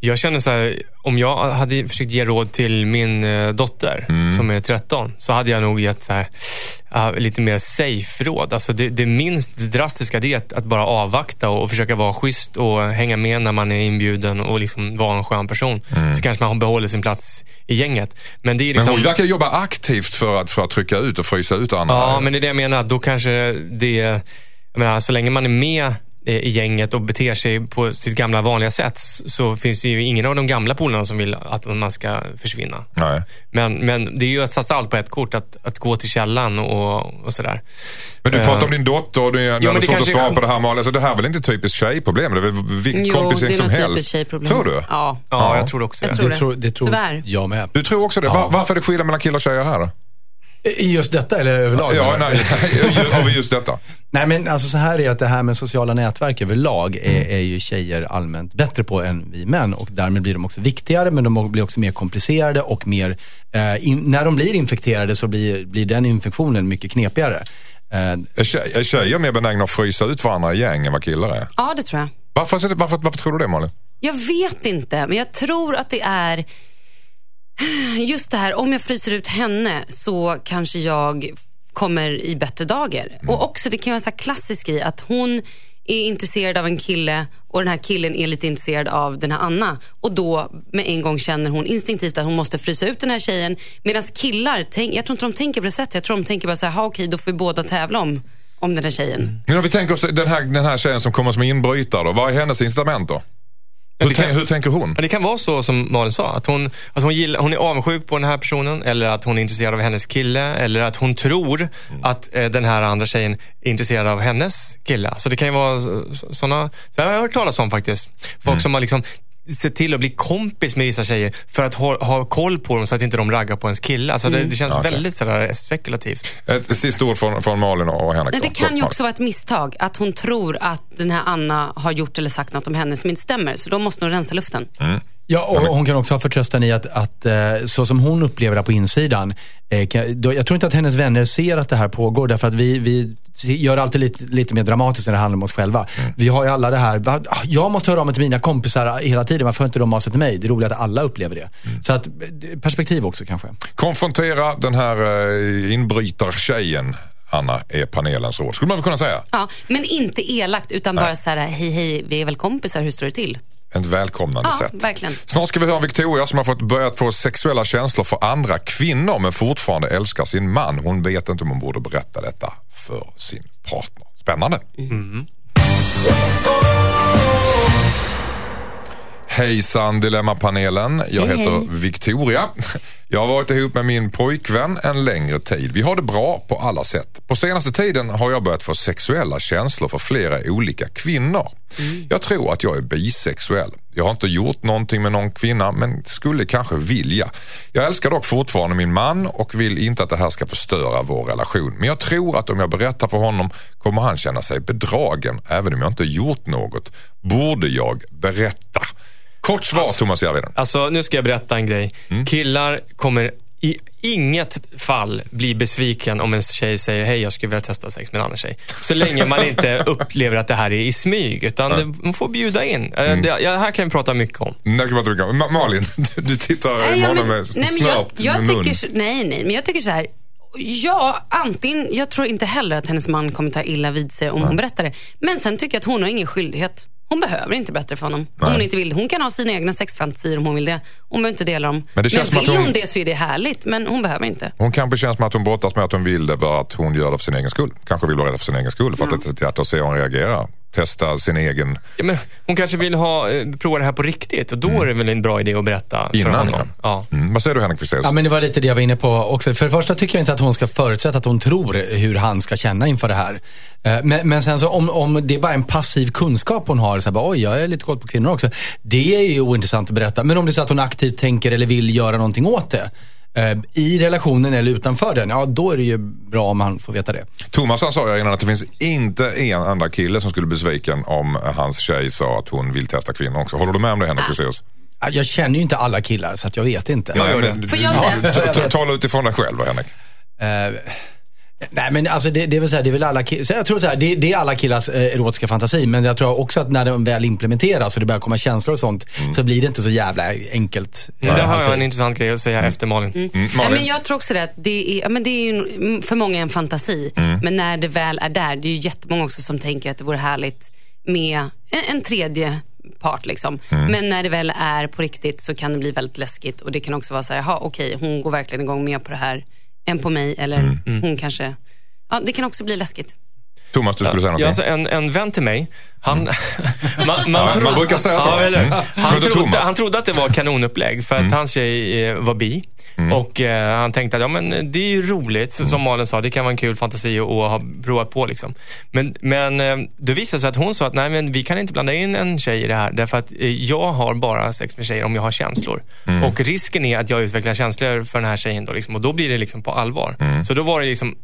jag känner så här, om jag hade försökt ge råd till min eh, dotter som är 13 så hade jag nog gett så här, ja, lite mer safe-råd. Alltså det, det minst drastiska det är att, att bara avvakta och, och försöka vara schysst och hänga med när man är inbjuden och liksom vara en skön person. Så kanske man behåller sin plats i gänget. Men det är Men liksom... hon verkar jobba aktivt för att, för att trycka ut och frysa ut Anna. Ja, men det är det jag menar. Då kanske det... Jag menar, så länge man är med i gänget och beter sig på sitt gamla vanliga sätt så finns det ju ingen av de gamla polarna som vill att man ska försvinna. Nej. Men, men det är ju att satsa allt på ett kort, att, att gå till källan och, och sådär. Men du Eh, pratar om din dotter och du Jo, det svårt att kanske- svara på det här Malin. Alltså, det här är väl inte typiskt tjejproblem? Det är väl vilket Jo, kompisgäng det är som helst? tjejproblem. Tror du? Ja. Ja, Ja. jag tror också Jag det. tror det, det. tror, det tror Tyvärr. jag med. Du tror också det? Va- Varför är det skillnad mellan killar och tjejer här då? I just detta eller överlag? Ja, nej, över just detta. Nej men alltså så här är att det här med sociala nätverk överlag är, är ju tjejer allmänt bättre på än vi män och därmed blir de också viktigare men de blir också mer komplicerade och mer, eh, in, när de blir infekterade så blir, blir den infektionen mycket knepigare. Eh, Är, tjej, är tjejer mer benägna att frysa ut varandra i gäng än vad killar är? ja, det tror jag. Varför, varför, varför tror du det Malin? Jag vet inte, men jag tror att det är just det här, om jag fryser ut henne så kanske jag kommer i bättre dagar. Och också, det kan vara så klassisk grej att hon är intresserad av en kille och den här killen är lite intresserad av den här Anna. Och då med en gång känner hon instinktivt att hon måste frysa ut den här tjejen. Medan killar, tänk, jag tror inte de tänker på det sättet. Jag tror de tänker bara så här, "Ha, okej då får vi båda tävla om, om den här tjejen. Men om vi tänker oss den här, den här tjejen som kommer som inbrytare då. Vad är hennes incitament då? Hur, kan- hur tänker hon? Det kan vara så som Malin sa, att hon, att hon, gillar, hon är avundsjuk på den här personen eller att hon är intresserad av hennes kille eller att hon tror att eh, den här andra tjejen är intresserad av hennes kille. Så det kan ju vara sådana, så jag har hört talas om faktiskt. Folk som har liksom sett till att bli kompis med vissa tjejer för att ha, ha koll på dem så att inte de raggar på ens kille. Alltså det, det känns Okej. väldigt sådär spekulativt. Ett sista ord från, från Malin och Henrik. Nej, det kan ju också vara ett misstag att hon tror att den här Anna har gjort eller sagt något om henne som inte stämmer. Så då måste hon rensa luften. Ja, och hon kan också ha förtröstan i att, att eh, så som hon upplever det på insidan, eh, jag tror inte att hennes vänner ser att det här pågår, därför att vi, vi gör det alltid lite, lite mer dramatiskt när det handlar om oss själva. Vi har ju alla det här, ah, jag måste höra av mig till mina kompisar hela tiden, varför hör inte de av sig till mig? Det är roligt att alla upplever det. Så att, eh, perspektiv också kanske. Konfrontera den här uh, inbrytartjejen. Anna, är panelens råd. Skulle man väl kunna säga. Ja, men inte elakt utan bara så här, hej hej, vi är väl kompisar, hur står det till? Ett välkomnande Ja, sätt. verkligen. Snart ska vi höra Victoria som har fått börjat få sexuella känslor för andra kvinnor men fortfarande älskar sin man. Hon vet inte om hon borde berätta detta för sin partner. Spännande. Hejsan Dilemmapanelen. Jag Hej, heter hej. Victoria. Jag har varit ihop med min pojkvän en längre tid. Vi har det bra på alla sätt. På senaste tiden har jag börjat få sexuella känslor för flera olika kvinnor. Jag tror att jag är bisexuell. Jag har inte gjort någonting med någon kvinna men skulle kanske vilja. Jag älskar dock fortfarande min man och vill inte att det här ska förstöra vår relation. Men jag tror att om jag berättar för honom kommer han känna sig bedragen även om jag inte gjort något. Borde jag berätta? Kort svar Thomas Järvheden. Alltså, nu ska jag berätta en grej. Mm. Killar kommer i inget fall bli besviken om en tjej säger hej, jag skulle vilja testa sex med en annan tjej. Så länge man inte upplever att det här är i smyg, utan det, man får bjuda in. Eh, Mm. Det, ja, här kan vi prata mycket om. Nej, jag bara tycka- Ma- Malin, du, tittar Nej, ja, men- med nej, men jag, jag mun. tycker, nej, nej, men jag tycker så här. Ja, antingen, jag tror inte heller att hennes man kommer ta illa vid sig om hon berättar det. Men sen tycker jag att hon har ingen skyldighet. Hon behöver inte berätta det för honom. Om hon inte vill. Hon kan ha sina egna sexfantasier om hon vill det. Hon behöver inte dela dem. Men det känns som vill hon- hon det så är det härligt. Men hon behöver inte. Hon kanske känns som att hon brottas med att hon vill det för att hon gör det för sin egen skull. Kanske vill vara rädd för sin egen skull för att det är ett hjärta och se hur hon reagerar. Testa sin egen Ja, men hon kanske vill ha, eh, prova det här på riktigt och då är det väl en bra idé att berätta för innan. honom. Ja. Ja. Mm. Vad säger du Henrik Fexeus? Ja, men det var lite det jag var inne på också. För det första tycker jag inte att hon ska förutsätta att hon tror hur han ska känna inför det här. Eh, Men, men sen så om, om det är bara en passiv kunskap hon har, så här, bara, oj, jag är lite koll på kvinnor också. Det är ju ointressant att berätta. Men om det är så att hon aktivt tänker eller vill göra någonting åt det. Eh, I relationen eller utanför den, ja då är det ju bra om han får veta det. Thomas han sa ju innan att det finns inte en enda kille som skulle bli besviken om hans tjej sa att hon vill testa kvinnor också. Håller du med om det Henrik Fexeus? Ja, Jag känner ju inte alla killar så att jag vet inte. men, Får jag säga? ta- ta- Tala utifrån dig själv Henrik. Nej men alltså det, det är väl så här, det är väl alla kill- så jag tror så här, det, det är alla killars eh, erotiska fantasi. Men jag tror också att när den väl implementeras och det börjar komma känslor och sånt. Så blir det inte så jävla enkelt. Mm, Där har jag en intressant grej att säga efter Malin. Mm, Nej, Malin? men jag tror också det att det är, ja, men det är ju för många en fantasi. Mm. Men när det väl är där, det är ju jättemånga också som tänker att det vore härligt med en, en tredje part. Liksom. Mm. Men när det väl är på riktigt så kan det bli väldigt läskigt. Och det kan också vara så här, jaha okej, hon går verkligen igång mer på det här än på mig. Eller Mm. hon kanske, ja det kan också bli läskigt. Thomas, du skulle säga någonting. Ja, alltså en, en vän till mig, han... man, Ja, man brukar säga så. Ja, eller, Mm. Han, trodde. Mm. han trodde att det var kanonupplägg för att hans tjej eh, var bi. Och eh, han tänkte att ja, men det är ju roligt, Mm. som Malin sa, det kan vara en kul fantasi att att ha provat på. Liksom. Men, men eh, det visade sig att hon sa att nej, men vi kan inte blanda in en tjej i det här därför att eh, jag har bara sex med tjejer om jag har känslor. Mm. Och risken är att jag utvecklar känslor för den här tjejen då, liksom, och då blir det liksom på allvar. Mm. Så då var det liksom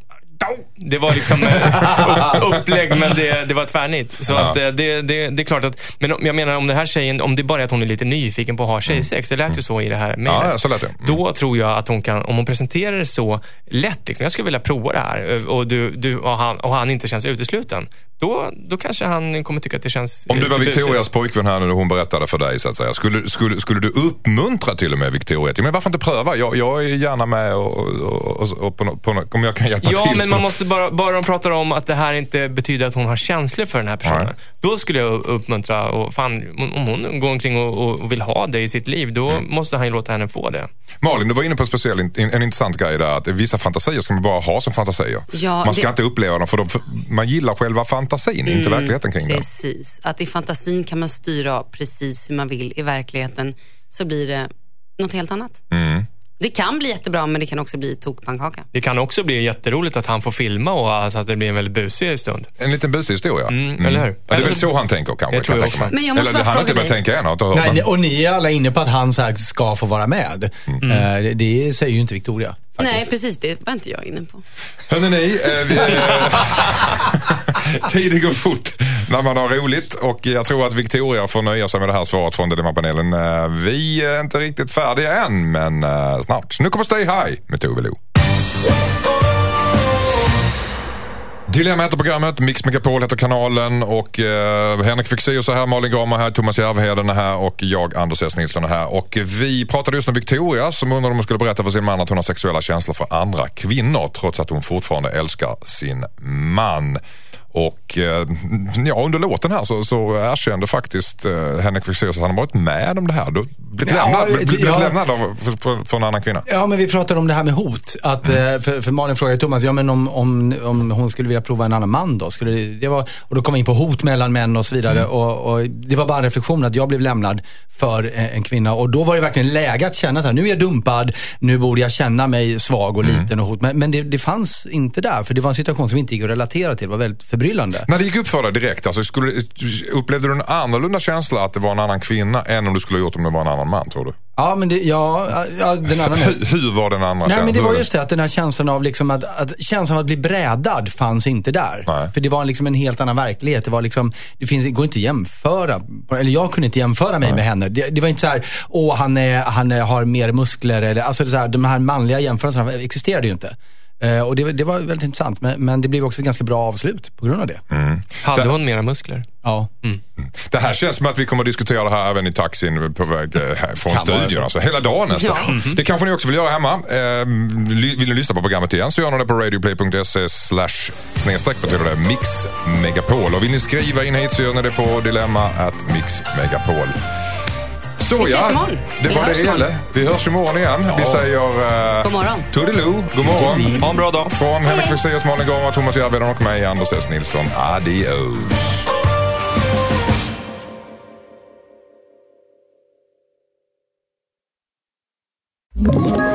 det var liksom eh, upp- upplägg, men det, det var tvärnit. Så att, eh, det, det, det är klart att, men jag menar om den här tjejen, om det bara är att hon är lite nyfiken på att ha tjejsex, det lät ju så i det här mejlet. Mm. Ja, så lät det. Mm. Då tror jag att hon kan, om hon presenterar det så lätt, liksom, jag skulle vilja prova det här eh, och, du, du, och, han, och han inte känns utesluten. Då, då kanske han kommer tycka att det känns Om du var busigt. Victorias pojkvän här nu och hon berättade för dig så att säga. Skulle, skulle, skulle du uppmuntra till och med Victoria? Men varför inte pröva? Jag, jag är gärna med och, och, och, och på, på, om jag kan hjälpa Ja, till. Men man måste bara, bara de pratar om att det här inte betyder att hon har känslor för den här personen. Nej. Då skulle jag uppmuntra, och fan, om hon går omkring och, och, vill ha det i sitt liv, då Mm. måste han ju låta henne få det. Malin, du var inne på en, speciell, en, en intressant grej där. Att vissa fantasier ska man bara ha som fantasier. Ja, man ska det- inte uppleva dem för, de, för man gillar själva fantasin, inte verkligheten kring den. Precis. Att i fantasin kan man styra precis hur man vill. I verkligheten så blir det något helt annat. Mm. Det kan bli jättebra, men det kan också bli tokpannkaka. Det kan också bli jätteroligt att han får filma och alltså, att det blir en väldigt busig stund. En liten busig historia. Mm, eller hur? Ja, det är Eller väl så- han tänker kanske. Det tror kan jag också. Men jag måste Eller bara han har inte börjat tänka än. Nej, och ni är alla inne på att han så här ska få vara med. Eh, det- Det säger ju inte Victoria. Faktiskt. Nej, precis. Det var inte jag inne på. Hörrni ni, eh, vi, eh, tiden går fort när man har roligt och jag tror att Victoria får nöja sig med det här svaret från Dilemmapanelen. Eh, vi är inte riktigt färdiga än, men eh, snart. Nu kommer Stay High med Tove Lo. Dilemma heter programmet, Mix Megapol heter kanalen och eh, Henrik Fexeus är här, Malin Gramer här, Thomas Järvheden är här och jag, Anders S. Nilsson är här. Och vi pratade just med Victoria som undrade om hon skulle berätta för sin man att hon har sexuella känslor för andra kvinnor trots att hon fortfarande älskar sin man. Och eh, ja, under låten här så, så erkände faktiskt eh, Henrik Fexeus att han har varit med om det här. Du blivit Ja, lämnad, ja. blivit lämnad av, för, för, en annan kvinna. Ja, men vi pratade om det här med hot. Att, eh, för, för Malin frågade Thomas, ja men om, om, om hon skulle vilja prova en annan man då? Skulle det, det var, och då kom vi in på hot mellan män och så vidare. Och, och det var bara en reflektion att jag blev lämnad för en, en kvinna. Och då var det verkligen läge att känna så här, nu är jag dumpad, nu borde jag känna mig svag och liten och hot. Men, men det, det fanns inte där, för det var en situation som inte gick att relatera till. Det var väldigt förbryllande. När det gick upp för dig direkt, alltså, skulle, upplevde du en annorlunda känsla att det var en annan kvinna än om du skulle ha gjort om det var en annan man tror du? Ja, men det, ja, ja den andra. Hur, hur var den andra Nej, känslan? men det var just det att den här känslan av liksom att, att, känslan av att bli brädad fanns inte där. Nej. För det var liksom en helt annan verklighet. Det var liksom, det finns, det går inte att jämföra. Eller jag kunde inte jämföra mig med henne. Det, det var inte så här, åh han, är, han är, har mer muskler eller, alltså det så här, de här manliga jämförelserna existerade ju inte. Eh, och det, det var väldigt intressant, men, men det blev också ett ganska bra avslut på grund av det. Hade Det- hon mera muskler? Ja. Det här känns som att vi kommer att diskutera det här även i taxin på väg eh, från studion. så. Alltså, hela dagen nästan. Ja. Det kanske ni också vill göra hemma. Eh, vill ni lyssna på programmet igen så gör ni det på radioplay.se slash snedstreck betyder det mix megapol. Och vill ni skriva in hit så gör ni det på dilemma at mix megapol. Så Vi ses ja, imorgon. det Vi var hörs det imorgon. hela. Vi hörs imorgon igen. Vi säger uh, God morgon. Toodiloo, god morgon. Ha en bra dag. Från Henrik Fexeus, Malin Gamer, Thomas Järvheden och mig, Anders S. Nilsson. Adios. Ett